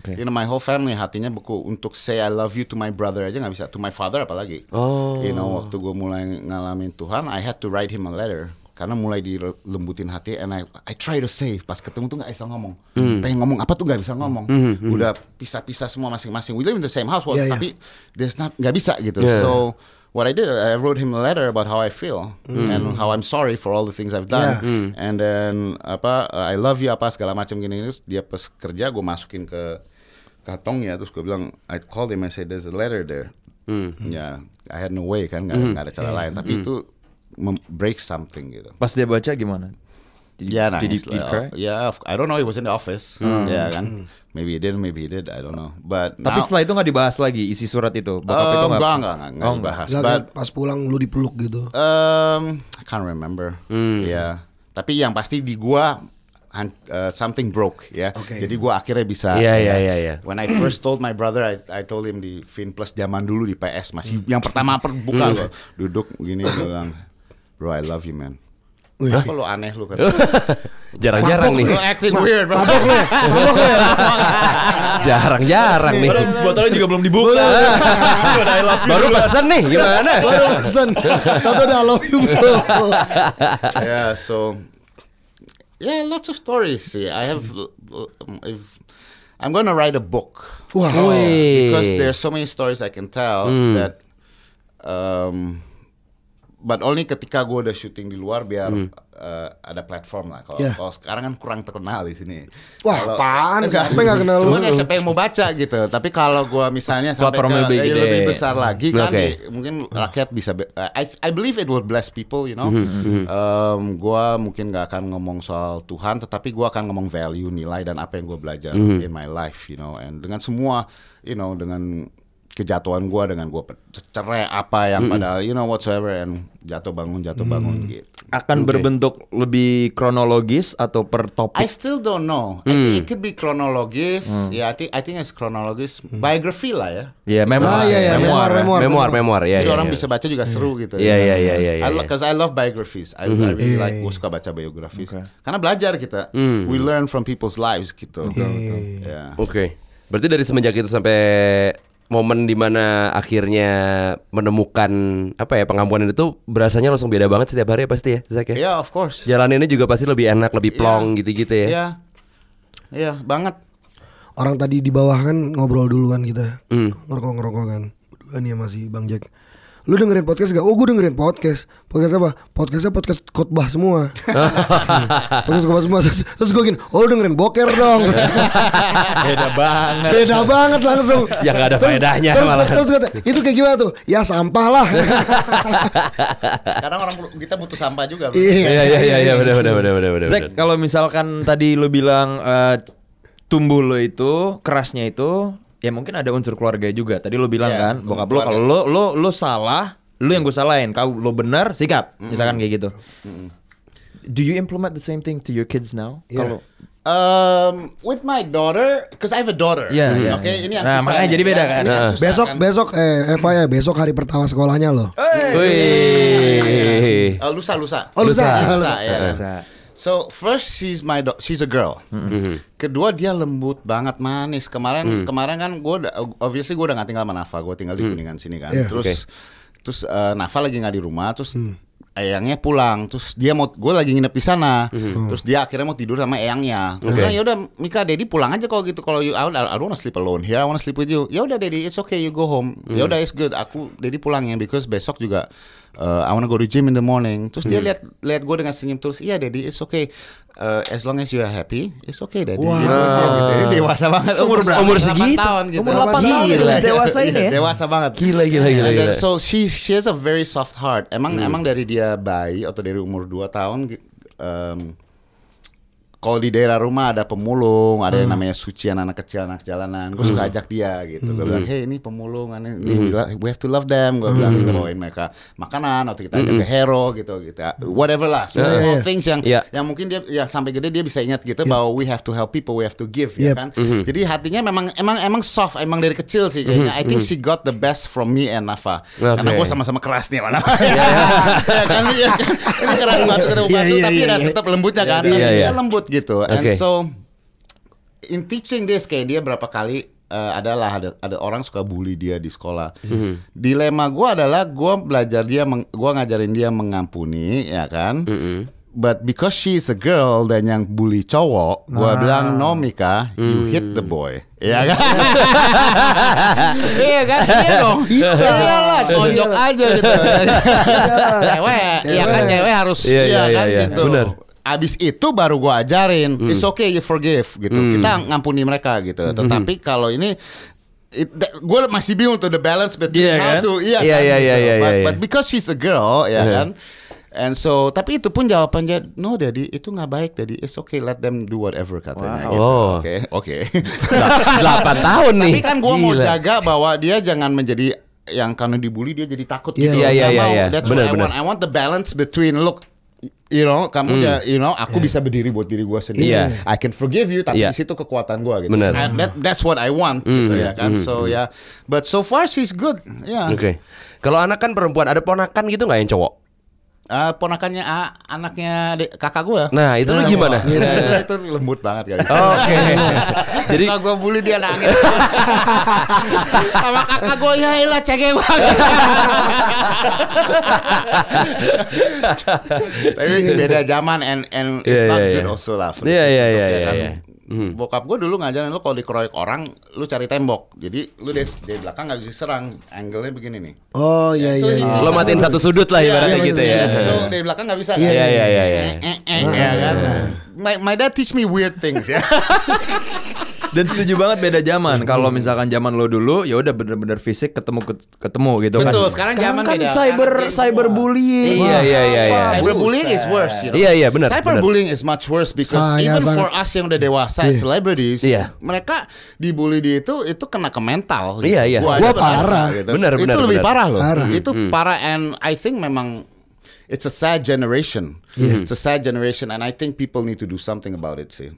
Okay. You know, my whole family hatinya beku untuk say I love you to my brother aja nggak bisa, to my father apalagi. Oh. You know, waktu gue mulai ngalamin Tuhan, I had to write him a letter karena mulai dilembutin hati and I I try to say pas ketemu tuh nggak bisa ngomong pengen ngomong apa tuh nggak bisa ngomong udah pisah-pisah semua masing-masing we live in the same house Yeah, yeah. tapi there's not nggak bisa gitu Yeah. so what I did I wrote him a letter about how I feel and how I'm sorry for all the things I've done. Yeah. and then apa uh, I love you apa segala macam gini terus dia pas kerja gue masukin ke kantongnya terus gue bilang I called him I said there's a letter there. Ya I had no way kan nggak nggak ada cara lain. Tapi itu mem- break something gitu. Pas dia baca gimana? Did, Yeah, did he, nangis did he lah. cry? Yeah, of- I don't know. He was in the office. Yeah, kan. Maybe he did, maybe he did. I don't know. But Tapi now, setelah itu nggak dibahas lagi isi surat itu. Bokap uh, itu enggak, enggak, enggak, enggak Oh, dibahas. Gak, But pas pulang lu dipeluk gitu. um, I can't remember. Yeah. Tapi yang pasti di gua uh, something broke ya. Oke. Jadi gua akhirnya bisa. Iya, ya. iya, iya, iya. When I first told my brother, I, I told him di Finplus zaman dulu di PS masih yang pertama buka loh. Duduk gini bilang, bro I love you man. Wih. Apa lu aneh lu kata. Jarang-jarang nih. Lu acting weird. Mabok lu, mabok lu. Jarang-jarang nih. Botolnya juga belum dibuka. Baru pesen nih gimana? Baru pesen. Tahu udah I love you bro. yeah, so yeah, lots of stories. Yeah, I have. um, If I'm gonna write a book. Wih. because there's so many stories I can tell that. Um, but only ketika gue udah syuting di luar biar uh, ada platform lah. Kalau Yeah. kalau sekarang kan kurang terkenal di sini. Wah, Kalau- apaan? Enggak. Siapa yang nggak kenal lu? Cuma kayak siapa yang mau baca gitu. Tapi kalau gue misalnya sampai ke lebih gede. lebih besar lagi kan, di- mungkin rakyat bisa. be- uh, I I believe it will bless people, you know. Mm-hmm, Um, gua mungkin nggak akan ngomong soal Tuhan, tetapi gua akan ngomong value, nilai dan apa yang gue belajar Mm-hmm. in my life, you know. And dengan semua, you know, dengan kejatuhan gua dengan gua pe- cerai apa yang Mm-hmm. padahal you know whatsoever and jatuh bangun jatuh bangun gitu. Akan berbentuk lebih kronologis atau per I topik? still don't know. I think it could be kronologis. Yeah, I think I think it's kronologis. Biography lah ya. Iya, memoir. Ah, iya, iya, memoir, memoir. Memoir, memoir ya. Jadi ya, orang ya. bisa baca juga seru gitu. Iya, iya, iya, iya, iya, iya. Because I love biographies. I, I really like. Gue suka baca biographies. Karena belajar kita. We learn from people's lives gitu. Yeah. Oke. Berarti dari semenjak itu sampai momen di mana akhirnya menemukan apa ya pengampunan itu berasanya langsung beda banget setiap hari ya pasti ya Zak ya. Yeah, of course. Jalaninnya juga pasti lebih enak, lebih plong gitu-gitu ya. Iya. Iya, banget. Orang tadi di bawah kan ngobrol duluan kita Hmm. Ngerokok-ngerokok kan Berdua nih masih Bang Jack Lu dengerin podcast gak? Oh gue dengerin podcast Podcast apa? Podcastnya podcast khotbah semua Podcast khotbah semua Terus, terus gue gini Oh lu dengerin boker dong Beda banget. Beda banget langsung Ya, nggak ada faedahnya terus, malah. terus, Itu kayak gimana tuh? Ya sampah lah Kadang orang kita butuh sampah juga. bro. Iya iya iya iya benar benar benar benar benar. Zack, kalau misalkan tadi lu bilang eh, tumbuh lo itu kerasnya itu ya mungkin ada unsur keluarga juga. Tadi lu bilang Iya, kan, bokap lu kalau lu lu lu salah, lu yang gue salahin. Kalau lu benar, sikat. Misalkan kayak gitu. Do you implement the same thing to your kids now? Iya. Kalau Um, with my daughter, because I have a daughter. Iya, iya, Oke, iya. ini yang Nah, susah makanya jadi beda Ya, kan? Nah. susah Besok kan. besok eh Eva ya besok hari pertama sekolahnya loh Wih. Oh, lusa lusa. Oh, lusa. lusa, ya. Lusa. So first she's my do- she's a girl. Kedua dia lembut banget manis. Kemarin kemarin kan gue udah obviously gue udah gak tinggal sama Nafa, gue tinggal di Kuningan sini kan. Iya. Terus terus eh, Nafa lagi nggak di rumah, terus eyangnya pulang, terus dia mau gue lagi nginep di sana, terus dia akhirnya mau tidur sama eyangnya. Gue bilang ya udah Mika, Daddy pulang aja kalau gitu. Kalau you, I, I don't wanna sleep alone here, I wanna sleep with you. Ya udah Daddy, it's okay, you go home. Ya udah it's good. Aku Daddy pulang ya because besok juga uh, I wanna go to gym in the morning. Terus dia lihat lihat gue dengan senyum terus. Iya Daddy, it's okay. Uh, as long as you are happy, it's okay Daddy. Wow. Gitu. Dewasa banget. Umur berapa? Umur 8 segitu? tahun gitu. Umur 8 tahun Gila. dewasa ini ya? Dewasa banget. Gila gila gila. And then, gila. so she she has a very soft heart. Emang emang dari dia bayi atau dari umur 2 tahun em, kalau di daerah rumah ada pemulung, ada yang namanya sucian anak kecil anak jalanan. Gue suka ajak dia gitu. Gue bilang, hey ini pemulung, ini, ini we have to love them. Gue bilang kita bawain mereka makanan atau kita ajak ke hero gitu gitu. Whatever lah, Iya, small iya. things yang Iya. yang mungkin dia ya sampai gede dia bisa ingat gitu bahwa we have to help people, we have to give ya Yep. kan. Jadi hatinya memang emang emang soft, emang dari kecil sih kayaknya. I think she got the best from me and Nafa. Karena Oke. gue sama-sama keras nih mana. Ya kan iya kan. Ini keras batu ketemu Iya, batu iya, tapi iya, ada iya. tetap lembutnya kan. Iya, Tapi iya. dia lembut gitu. And Oke. so in teaching this kayak dia berapa kali eh, adalah ada ada orang suka bully dia di sekolah. Dilema gue adalah gue belajar dia, meng, gue ngajarin dia mengampuni, ya kan. But because she's a girl dan yang bully cowok, gue bilang no Mika, you hit the boy, Iya kan? iya kan? Iya dong. Iya lah, tonjok aja gitu. cewek, iya kan cewek harus Iya, iya, iya, kan iya, iya. gitu. Bener. Abis itu baru gua ajarin, it's okay you forgive gitu. Kita ngampuni mereka gitu. Tetapi kalau ini gue masih bingung tuh the balance between Iya how kan? to iya Iya, kan, iya, gitu. iya, iya, but, iya. but because she's a girl ya Iya. kan and so tapi itu pun jawabannya no daddy itu nggak baik daddy it's okay let them do whatever katanya gitu. Oh. oke oke Delapan tahun nih. tapi kan gue mau jaga bahwa dia jangan menjadi yang karena dibully dia jadi takut Iya. gitu. Iya, iya, Nggak iya, mau. iya. That's Benar, what I want. I want the balance between look you know kamu ya you know aku bisa berdiri buat diri gue sendiri. Iya. I can forgive you tapi Iya. di situ kekuatan gue gitu. Benar. And that, that's what I want gitu ya kan. So ya but so far she's good. Ya. Oke. Kalau anak kan perempuan, ada ponakan gitu nggak yang cowok? Ah, ponakannya ah, anaknya adik- kakak gue. Nah, itu lu gimana? itu, itu lembut banget kali. Oke. Jadi Suka gue bully dia nangis Sama kakak gue ya elah cengeng banget Tapi beda zaman and and it's Iya, not iya, good iya. also lah Iya, iya, iya, ya iya, kan. iya. Hmm. Bokap gue dulu ngajarin lu kalau dikeroyok orang lu cari tembok jadi lu dari, dari belakang nggak bisa serang angle-nya begini nih Oh iya So, iya. iya. lo matiin satu sudut lah ibaratnya Iya, gitu iya, ya. iya. So dari belakang nggak bisa Iya, iya, iya, iya, iya. Eh, eh, eh, ya kan? My, my dad teach me weird things ya. Dan setuju banget beda zaman. Kalau misalkan zaman lo dulu ya udah bener-bener fisik ketemu ketemu gitu kan. Betul, sekarang zaman kan beda. cyber game cyberbullying. Iya, iya, iya, iya. Cyberbullying is worse, you know. Iya, iya, benar, Cyberbullying is much worse because even for us yang udah dewasa as celebrities, Iya. mereka dibully di itu itu kena ke mental. gitu. Iya, iya. Gua, parah. gitu. Benar, itu benar, lebih benar. parah loh. Parah. Itu parah and I think memang it's a sad generation. It's a sad generation and I think people need to do something about it sih.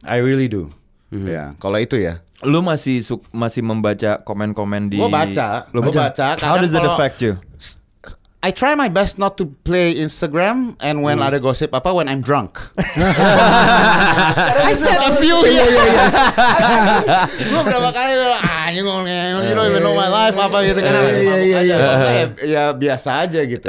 I really do. Ya, kalau itu ya. Lu masih masih membaca komen-komen di Gua baca, Lu gua baca. How does it affect you? I try my best not to play Instagram and when ada gosip apa when I'm drunk. I said a few Iya iya iya. gue berapa kali bilang ah you don't, you don't even know my life apa gitu kan Iya, iya, iya, iya. ya, ya biasa aja gitu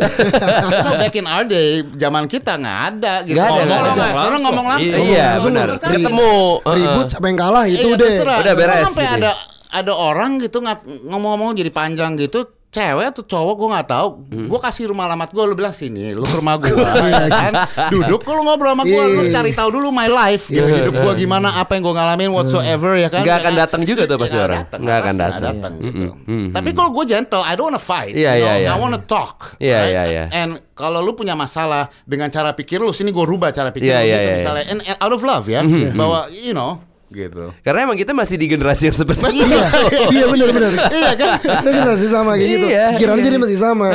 back in our day zaman kita nggak ada gitu Nggak ada, ngomong nggak seru ngomong langsung Iya, Langsung benar. Ketemu. Ribut siapa yang kalah itu Iya, deh. terserah. Udah beres Sampai gitu. ada ada orang gitu ngomong-ngomong jadi panjang gitu cewek atau cowok gue nggak tahu Hmm. gue kasih rumah alamat gue lu bilang sini lu ke rumah gue ya kan duduk lu ngobrol sama gue lu Iya. cari tahu dulu my life gitu hidup gue gimana apa yang gue ngalamin whatsoever ya kan Nggak akan datang juga tuh pasti orang. Nggak akan datang. gitu tapi kalau gue gentle I don't wanna fight Iya, you know? iya, iya. I wanna talk Iya, right? iya, iya. and kalau lu punya masalah dengan cara pikir lu sini gue rubah cara pikir Iya, lu iya, gitu iya, misalnya and, and out of love ya bahwa you know gitu Karena emang kita masih di generasi yang seperti itu. Iya, iya benar benar. iya kan Kita generasi sama kayak gitu. Iya, Pikiran iya. jadi masih sama.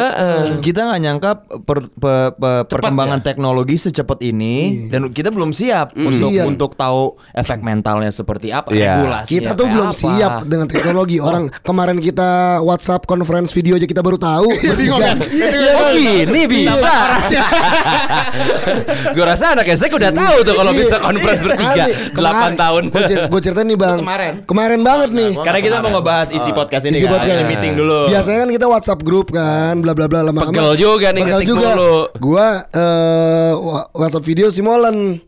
Kita nggak nyangka per- pe- pe- perkembangan teknologi secepat ini dan kita belum siap untuk Iya. untuk tahu efek mentalnya seperti apa, Iya. regulasinya Kita tuh belum apa. siap dengan teknologi. Orang kemarin kita WhatsApp conference video aja kita baru tahu. bingung kan? Iya, Oh gini bisa. Gue rasa anak Sek udah tahu tuh kalau bisa conference bertiga 8 tahun. Gue ceritain nih bang. Kemarin. Kemarin banget nih. Karena kita mau ngebahas isi podcast ini Isi kan, podcast. meeting dulu. Biasanya kan kita WhatsApp grup kan, bla bla bla lama Pegel juga nih Pegel juga. mulu. Gua eh, wa- WhatsApp video si Molen.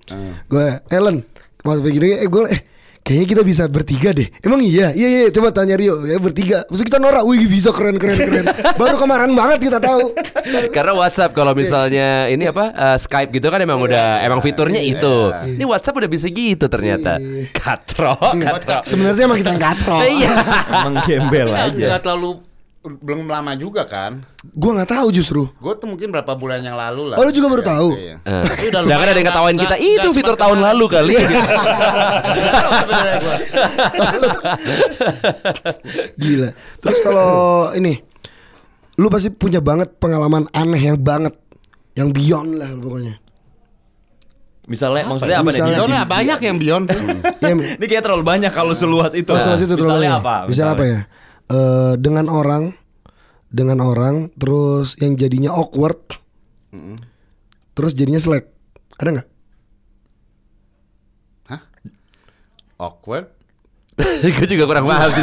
Gue Ellen. WhatsApp video eh gue eh Kayaknya kita bisa bertiga deh. Emang iya? Iya iya. Coba tanya Rio. Ya bertiga. Terus kita norak. Wih bisa keren keren keren. Baru kemarin banget kita tahu. Karena WhatsApp kalau misalnya ini apa eh, Skype gitu kan emang udah emang fiturnya itu. Ini WhatsApp udah bisa gitu ternyata. Katro, katro. Sebenarnya emang kita yang katro. Iya. Emang gembel aja. nggak terlalu belum lama juga kan Gue nggak tahu justru. gue tuh mungkin berapa bulan yang lalu lah Oh, lu juga baru Iya, tahu? iya. Udah Sedangkan ada yang ketawain kita nggak- itu fitur tahun kena- lalu kali. Gua. Gila. Terus kalau ini, lu pasti punya banget pengalaman aneh yang banget, yang beyond lah pokoknya. Misalnya maksudnya apa nih? Misalnya- Beyond lah, banyak yang beyond tuh. Ya, Ini kayak terlalu banyak kalau seluas itu. oh, soal situ terlalu Misalnya banyak. apa? Misalnya apa ya? Eh, dengan orang, dengan orang, terus yang jadinya awkward, terus jadinya selek. Ada nggak? Awkward. Gue juga kurang paham sih.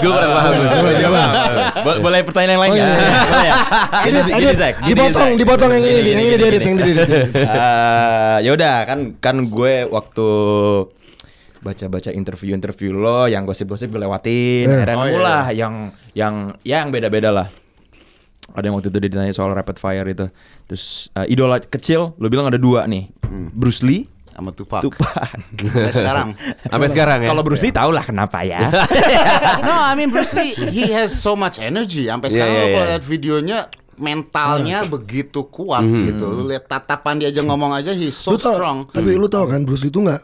Gue kurang paham. Boleh pertanyaan yang lain Oh, iya. Ya? Gini, edit. Zack. Dipotong, dipotong yang ini, yang ini diedit, gini. yang diedit. Eh, ya udah kan kan gue waktu baca-baca interview-interview lo yang gosip-gosip gue lewatin Eh. akhirnya Oh, nemu iya. lah yang yang ya yang beda-beda lah ada yang waktu itu dia ditanya soal rapid fire itu terus eh, idola kecil lo bilang ada dua nih Bruce Lee sama Tupac. Tupac Sampai sekarang. Sampai sekarang ya. kalau Bruce Lee tau lah kenapa ya no, I mean Bruce Lee, he has so much energy. Sampai Iya, sekarang iya, lo kalau iya. lihat videonya mentalnya begitu kuat Mhm. gitu. Lu lihat tatapan dia aja ngomong aja he's so Lu tau, strong. tapi lu tau kan Bruce Lee itu nggak,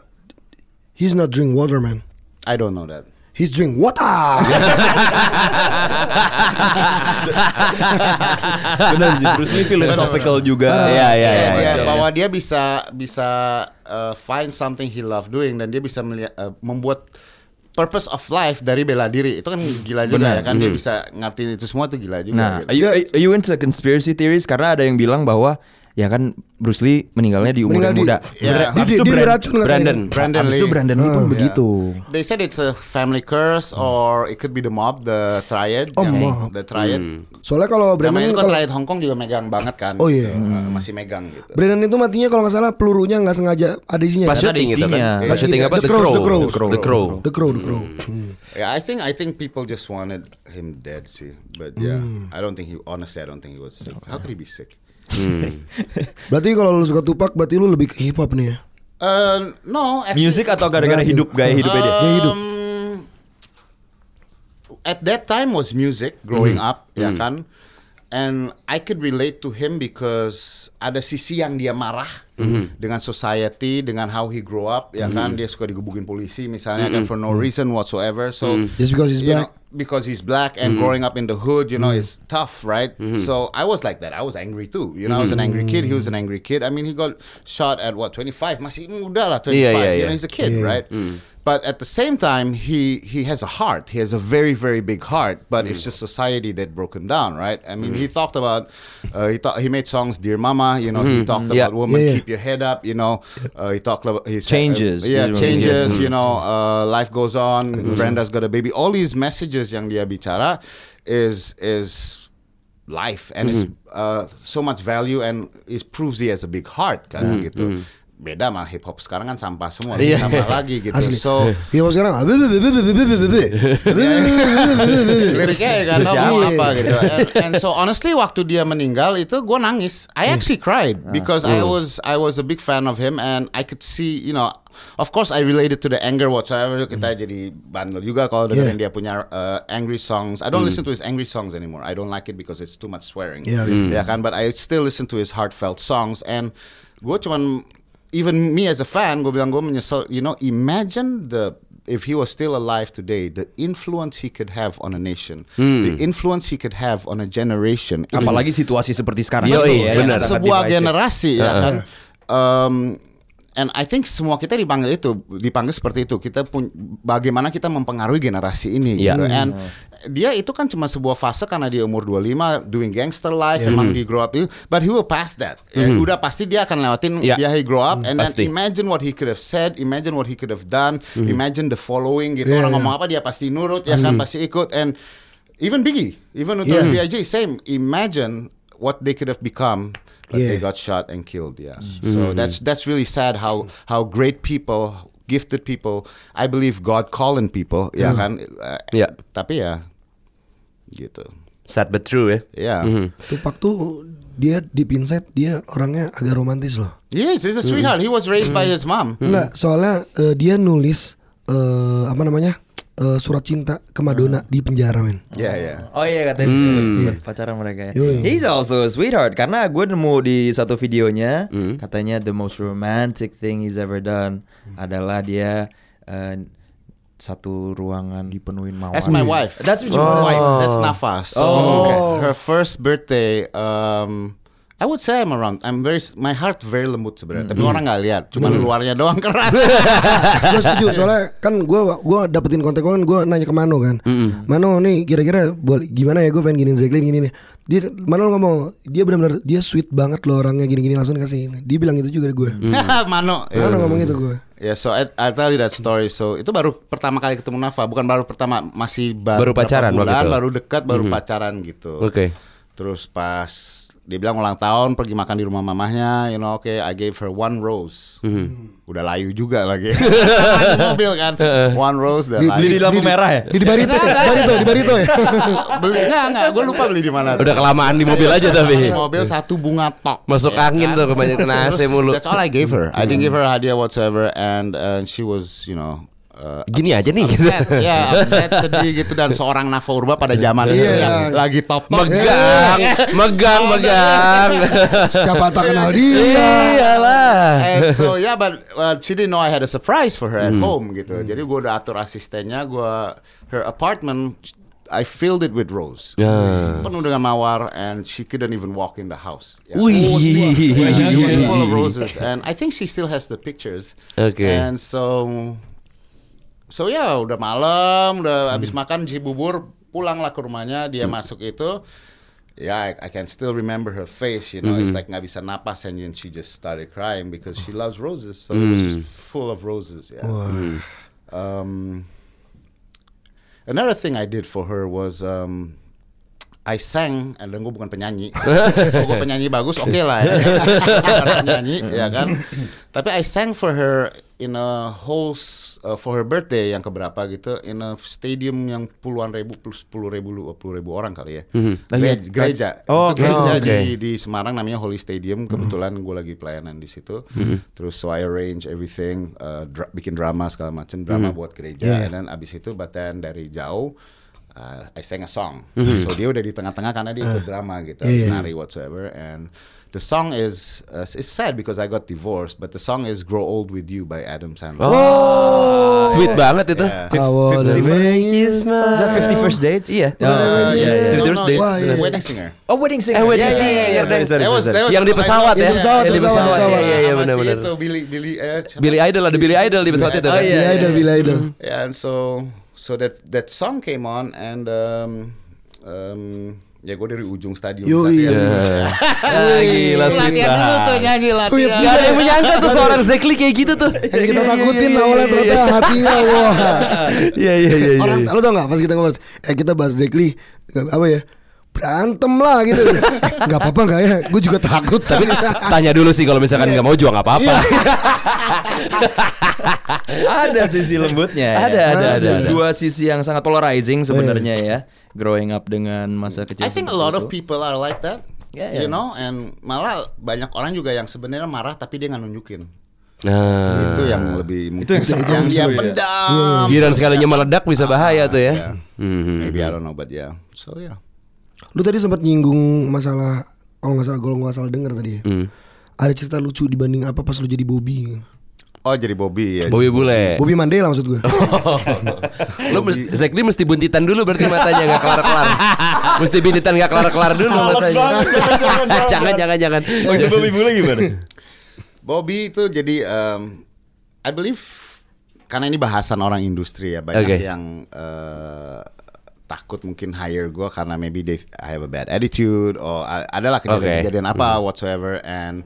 he's not drink water man, I don't know that. he's drink water. benar sih Bruce Lee philosophical juga Iya, iya, iya. Iya, Macam. bahwa dia bisa bisa uh, find something he love doing dan dia bisa melihat, uh, membuat purpose of life dari bela diri itu kan gila juga Benar. ya kan dia bisa ngertiin itu semua tuh gila juga Nah, gitu. are you, are you into conspiracy theories karena ada yang bilang bahwa ya kan Bruce Lee meninggalnya di umur Meninggal yang di- muda. Ber- itu dia Brand- diracun katanya. Brandon. Brandon habis Lee. itu Brandon Lee pun Ah. begitu. They said it's a family curse or it could be the mob, the triad, Oh, yang- mob. the triad. Soalnya kalau Namanya Brandon itu kan kalau triad Hong Kong juga megang banget kan. Oh, iya. gitu. Uh, masih megang gitu. Brandon itu matinya kalau nggak salah pelurunya nggak sengaja ada isinya. Pas kan? ada syuting itu kan. isinya. Pas syuting apa? The Crows, The Crows. The Crow. The Crow, The Crow. Hmm. Yeah, I think I think people just wanted him dead sih. But yeah, Hmm. I don't think he honestly I don't think he was sick. How could he be sick? Berarti kalau lu suka Tupac berarti lu lebih ke hip hop nih ya. Uh, no, actually, Music atau gara-gara hidup gaya hidupnya dia? Gaya hidup. Um, at that time was music growing Hmm. up ya kan and I could relate to him because ada sisi yang dia marah dengan society, dengan how he grow up, ya kan dia suka digebukin polisi misalnya kan for no reason whatsoever. So Just because he's black. know, because he's black and growing up in the hood, you know, is tough, right? So I was like that. I was angry too. You know, I was an angry kid. He was an angry kid. I mean, he got shot at what 25, masih muda lah 25. Iya, iya, You iya. know, he's a kid, right? But at the same time, he he has a heart. He has a very very big heart. But it's just society that broke him down, right? I mean, he talked about uh, he thought he made songs, "Dear Mama." You know, he talked Yeah. about woman, Yeah, keep your head up. You know, uh, he talked about said, Changes. uh, yeah, Changes. You know, uh, life goes on. Brenda's got a baby. All these messages yang dia bicara is is life and it's uh, so much value and it proves he has a big heart kan gitu. Beda sama hip hop sekarang kan sampah semua, Iya. sampah lagi gitu. Asli. So Iya mau sekarang. liriknya ya kan tahu Iya. apa gitu. And, so honestly waktu dia meninggal itu gue nangis. I actually cried because I was I was a big fan of him and I could see you know of course I related to the anger whatsoever kita jadi bandel juga kalau dengerin dia punya uh, angry songs. I don't listen to his angry songs anymore. I don't like it because it's too much swearing. Iya, iya. Ya kan but I still listen to his heartfelt songs and gue cuman even me as a fan gue bilang gue menyesal you know imagine the if he was still alive today, the influence he could have on a nation, the influence he could have on a generation. Apalagi situasi seperti sekarang. Yoi, Betul, ya, benar. sebuah generasi ya kan. Um, and I think semua kita dipanggil itu, dipanggil seperti itu. Kita pun bagaimana kita mempengaruhi generasi ini Iya. gitu. And dia itu kan cuma sebuah fase karena dia umur 25 doing gangster life, emang dia grow up itu, but he will pass that. Ya, Udah pasti dia akan lewatin Iya. dia he grow up and then Pasti. imagine what he could have said, imagine what he could have done, imagine the following gitu. Iya, Orang ngomong apa dia pasti nurut, ya kan pasti ikut and even Biggie, even untuk Yeah. B.I.G. same. Imagine what they could have become, but they Yeah. got shot and killed. Yeah. So that's that's really sad. How how great people, gifted people. I believe God calling people. Ya kan. Uh, Yeah. Tapi ya, gitu. Sad but true ya. Ya. Tupak tuh dia di pinset dia orangnya agak romantis loh. Yes, he's a sweetheart. He was raised by his mom. Enggak, soalnya eh, dia nulis eh, apa namanya? Eh, surat cinta ke Madonna di penjara men. Yeah, yeah. Oh iya katanya sempat pacaran mereka ya. Yoi. He's also a sweetheart karena gue nemu di satu videonya katanya the most romantic thing he's ever done adalah dia eh, satu ruangan dipenuhin mawar. That's my wife. That's your my wife. wife. That's Nafa. So her first birthday, um, I would say I'm around. I'm very, my heart very lembut sebenarnya. Tapi orang nggak lihat, cuma luarnya doang keras. gue setuju soalnya kan gue gua dapetin kontak gue kan gue nanya ke Mano kan Mano nih kira-kira boleh gimana ya gue pengen gini Zeklin gini nih dia Mano ngomong dia benar-benar dia sweet banget loh orangnya gini-gini langsung dikasih dia bilang itu juga gue Mano. Mano ngomong itu gue Ya, so I, I'll tell you that story. So itu baru pertama kali ketemu Nafa, bukan baru pertama, masih ba- Baru berapa pacaran waktu bulan, itu? baru dekat, baru pacaran gitu. Oke. Terus pas dia bilang ulang tahun pergi makan di rumah mamahnya, you know, oke, I gave her one rose. Udah layu juga lagi. Di mobil kan, one rose layu. Beli di lampu merah ya? di Barito ya Barito di Barito ya beli enggak enggak, gue lupa beli di mana. Udah kelamaan di mobil aja tapi. Di mobil satu bunga tok. Masuk Ya angin tuh kebanyakan AC mulu. That's all I gave her. I didn't give her a hadiah whatsoever, and uh, she was, you know. Uh, Gini aja nih. upset, ya upset sedih gitu dan seorang Nafa Urba pada zaman itu Iya. yang lagi top top Megang, megang, megang. siapa tak kenal dia Iyalah. And so yeah, but uh, she didn't know I had a surprise for her at home gitu. Jadi gue udah atur asistennya, gue her apartment I filled it with rose. Ya. Penuh dengan mawar and she couldn't even walk in the house. Ya. Wih. It was full of roses and I think she still has the pictures. Oke. And so so ya udah malam, udah habis makan si bubur, pulanglah ke rumahnya, dia masuk itu Yeah, I, I can still remember her face. You know, it's like nggak bisa napas, and then she just started crying because she loves roses. So it was just full of roses. Yeah. Um, another thing I did for her was um, I sang, and then gue bukan penyanyi. Kalau gue penyanyi bagus, oke lah. Ya. Penyanyi, ya kan. Tapi I sang for her in a whole uh, for her birthday yang keberapa gitu in a stadium yang puluhan ribu plus sepuluh ribu lu- puluh ribu orang kali ya. Gereja, gereja. Oh, Itu gereja oke. di di Semarang namanya Holy Stadium. Kebetulan gue lagi pelayanan di situ. Terus so I arrange everything uh, dra- bikin drama segala macam drama buat gereja. Dan abis itu badan dari jauh uh, I sang a song. So dia udah di tengah-tengah karena dia ikut drama gitu. Habis nari whatsoever. And the song is uh, it's sad because I got divorced, but the song is "Grow Old with You" by Adam Sandler. Oh, sweet banget itu. Yeah. I wanna make you Is that 50 First Dates? Iya. Oh, Uh, iya, iya. no, There's no, dates. Wah, iya. Wedding Singer. Oh, Wedding Singer. Eh, Wedding Iya, iya, Singer, iya, deng. sorry, sorry, That was- sorry. that was Yang di pesawat ya? Di pesawat, di pesawat. Iya, iya, Sama si benar-benar. Itu Billy Billy eh? Billy Idol ada Billy Idol di pesawat itu. Oh, kan? iya. Bila idol, bila idol. Yeah, and so so that that song came on and um, um, ya gue dari ujung stadion. Yoi. latihan. Ah, gila sweet Latihan dulu tuh nyanyi latihan. Gak ada yang menyangka tuh seorang Zekli kayak gitu tuh. Yang kita takutin awalnya ternyata hatinya wah. Iya iya iya. iya. Orang lu tau gak pas kita ngomong Eh kita bahas Zekli Apa ya Berantem lah gitu Gak apa-apa gak ya Gue juga takut Tapi Tanya dulu sih kalau misalkan nggak mau juga nggak apa-apa. ada sisi lembutnya. ya. Ada, ada, ada, ada. Dua sisi yang sangat polarizing sebenarnya ya. Growing up dengan masa kecil. I think a lot of seperti itu. people are like that. Yeah, You yeah. know, and malah banyak orang juga yang sebenarnya marah tapi dia nggak nunjukin. Nah, itu yang lebih Itu yang serem yang dia ya. pendam. Giran sekalinya meledak bisa bahaya tuh ya. Yeah. Mhm. Maybe I don't know, but yeah. So yeah. Lu tadi sempat nyinggung masalah Kalau gak salah Kalau gak salah denger tadi ya Hmm. Ada cerita lucu dibanding apa pas lu jadi Bobby Oh jadi Bobby ya. Bobby Bule. Bobby Mandela maksud gue Lu mesti- Zekli mesti buntitan dulu berarti matanya nggak kelar-kelar. mesti buntitan nggak kelar-kelar dulu matanya. jangan jangan jangan. Oh, itu Bobby Bule gimana? Bobby itu jadi um, I believe karena ini bahasan orang industri ya banyak Oke. yang uh, takut mungkin hire gue karena maybe they I have a bad attitude or adalah kejadian-kejadian apa whatsoever and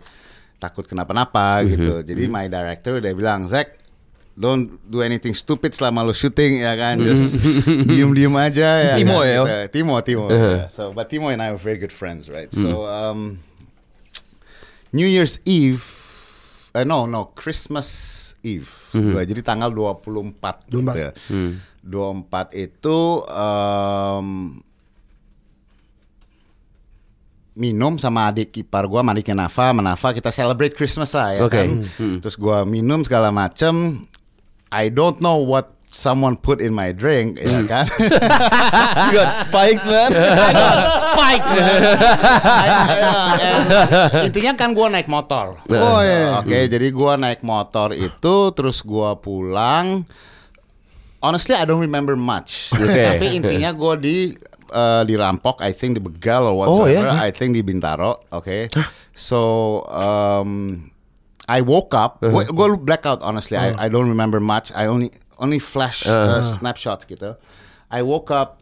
takut kenapa-napa gitu. Jadi my director udah bilang Zack Don't do anything stupid selama lu syuting ya kan Just diem-diem aja ya Timo kan? ya? Gitu. Timo, Timo yeah. So but Timo and I are very good friends right So um, New Year's Eve eh, no no Christmas Eve Dua- jadi tanggal 24 gitu 24. Ya. 24 itu em, minum sama adik ipar gua sama adiknya Nafa sama Nafa kita celebrate Christmas lah ya Oke. kan terus gua minum segala macem I don't know what someone put in my drink ya kan You got spiked man. Spike. And intinya kan gua naik motor. Oh, iya. Oke, jadi gua naik motor itu terus gua pulang. Honestly, I don't remember much. Oke. Tapi intinya gua di eh, dirampok, I think di begal or Oh, whatsoever. ya? I think di Bintaro. Oke. So um, I woke up. Uh-huh. Gue blackout honestly. I, I don't remember much. I only only flash uh, Uh-huh. snapshots gitu. I woke up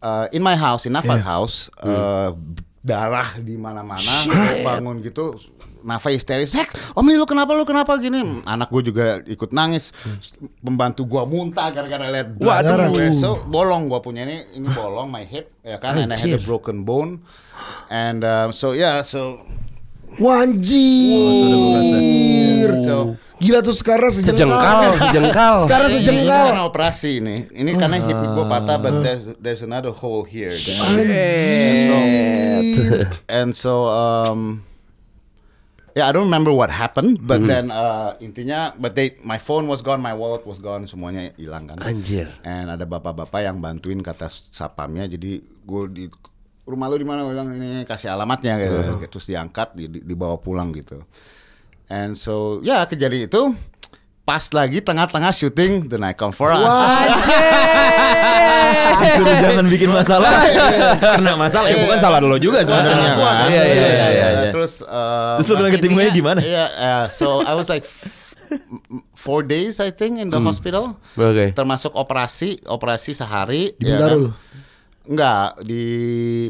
uh, in my house, in Nafa's house. Uh, darah di mana-mana. Bangun gitu. Nafa histeris, Zek, Om ini lu kenapa lu kenapa gini? Anak gue juga ikut nangis. Pembantu gua muntah gara-gara lihat Waduh. gue. So bolong gua punya ini, ini bolong my hip ya kan, and I had a broken bone. And um, so yeah, so Wanjir So- Gila tuh sekarang sejengkal Sejengkal, sejengkal. Sekarang Ini sejengkal kan operasi ini. Ini karena hip gue patah, but there's, there's another hole here. Anjir And so, um, yeah, I don't remember what happened, but then uh, intinya, but they, my phone was gone, my wallet was gone, semuanya hilang kan. Anjir. And ada bapak-bapak yang bantuin kata sapamnya, jadi gue di rumah lu di mana Gua bilang ini kasih alamatnya gitu, terus diangkat, di, di- dibawa pulang gitu. And so, ya kejadian itu pas lagi tengah-tengah syuting The Night Come For Us. Disuruh jangan bikin masalah. Karena masalah ya bukan salah lo juga sebenarnya. Kan. Iya iya iya iya. iya. Terus um, Terus lu bilang ke Timonya gimana? Iya, yeah, so I was like four days I think in the hospital. Oke. Termasuk operasi, operasi sehari. Di ya Bintaro? kan? Enggak, di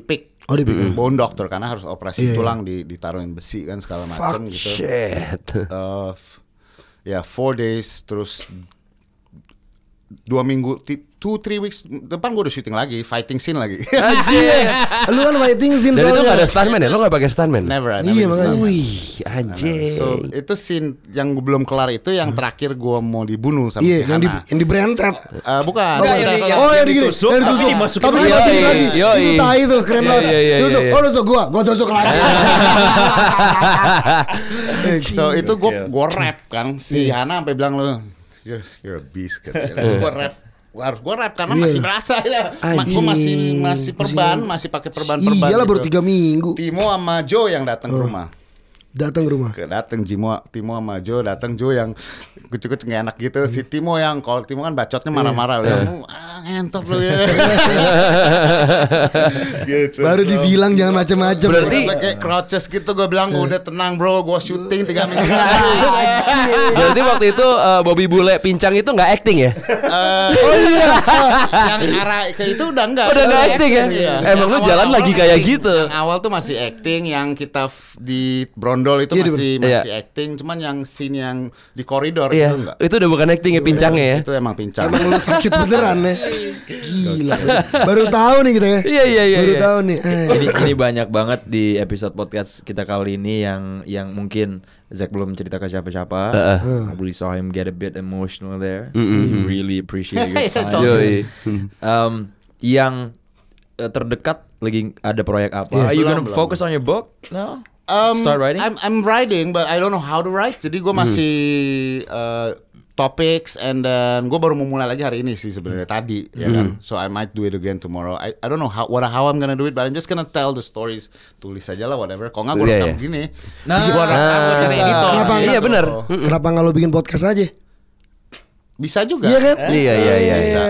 PIK. Oh, di PIK. Bone doctor karena harus operasi Iya, iya. tulang di ditaruhin besi kan segala macam gitu. Shit. Uh, ya four days terus dua minggu two three weeks depan gue udah syuting lagi fighting scene lagi Anjir. Lu kan fighting scene Dan itu gak ada stuntman ya? Lo gak pakai stuntman? never I Iya, never makanya. decided. Wih, anjir. So itu scene yang belum kelar itu yang terakhir gua mau dibunuh sama Iya si yang di Hana. yang di Brentet Eh, bukan. Oh, yang yang- Oh yang digini ditusuk, Yang tapi ditusuk Tapi lagi. dimasukin lagi. Itu tai tuh keren Iya, banget iya, iya, Tusuk iya. Oh tusuk gua Gua tusuk lagi so itu gua gua rap kan si Hana sampai bilang lu you're, you're a beast kan. gua rap gua harus gua rap karena masih berasa ya. Gua masih masih perban, masih pakai perban-perban. Iyalah baru gitu. tiga minggu Timo sama Joe yang datang ke rumah. Datang ke rumah. ke dateng Jimo Timo sama Jo dateng Jo yang kucuk-kucuk nggak enak gitu si Timo yang kalau Timo kan bacotnya marah-marah Iya. lu ah ngentot lu ya gitu Baru bro. dibilang jangan macem-macem. Berarti- Sampai kayak crouches gitu gue bilang udah tenang bro gue syuting tiga minggu Berarti waktu itu eh, Bobby Bule pincang itu nggak acting ya? oh iya yang arah ke itu udah enggak Udah nggak acting ya? Iya. Emang lu jalan lagi kayak acting. gitu. Yang awal tuh masih acting yang kita di Brondol itu Iya, di- masih Iya. masih acting cuman yang scene yang di koridor Iya. itu enggak Itu udah bukan acting ya pincangnya ya? itu emang pincang Emang lu sakit beneran ya Gila Baru tahu nih kita ya Iya, iya, iya, Baru iya. tahu nih eh. ini ini banyak banget di episode podcast kita kali ini yang yang mungkin Zack belum cerita ke siapa-siapa. I really saw him get a bit emotional there. Really appreciate your It's time. Yoi. Um, yang eh, terdekat lagi ada proyek apa? Are you Belum, gonna belum. focus on your book? No. Um, Start writing. I'm I'm writing, but I don't know how to write. Jadi gue masih uh, topics and then gue baru mau mulai lagi hari ini sih sebenarnya tadi ya kan. So I might do it again tomorrow. I, I don't know how what how I'm gonna do it, but I'm just gonna tell the stories. Tulis aja lah whatever. Kalau nggak gue Iya, rekam iya. gini. Nah, gue rekam gue cari editor. Kenapa gitu. Iya, bener. Kenapa nggak lu bikin podcast aja Bisa juga. Iya kan Iya iya iya. Bisa.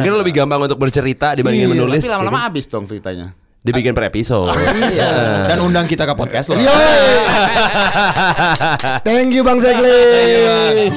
Mungkin lebih gampang untuk bercerita dibandingin Iya, menulis. Tapi lama-lama habis dong ceritanya. Dibikin per episode. Dan undang kita ke podcast loh. Thank you Bang Zekli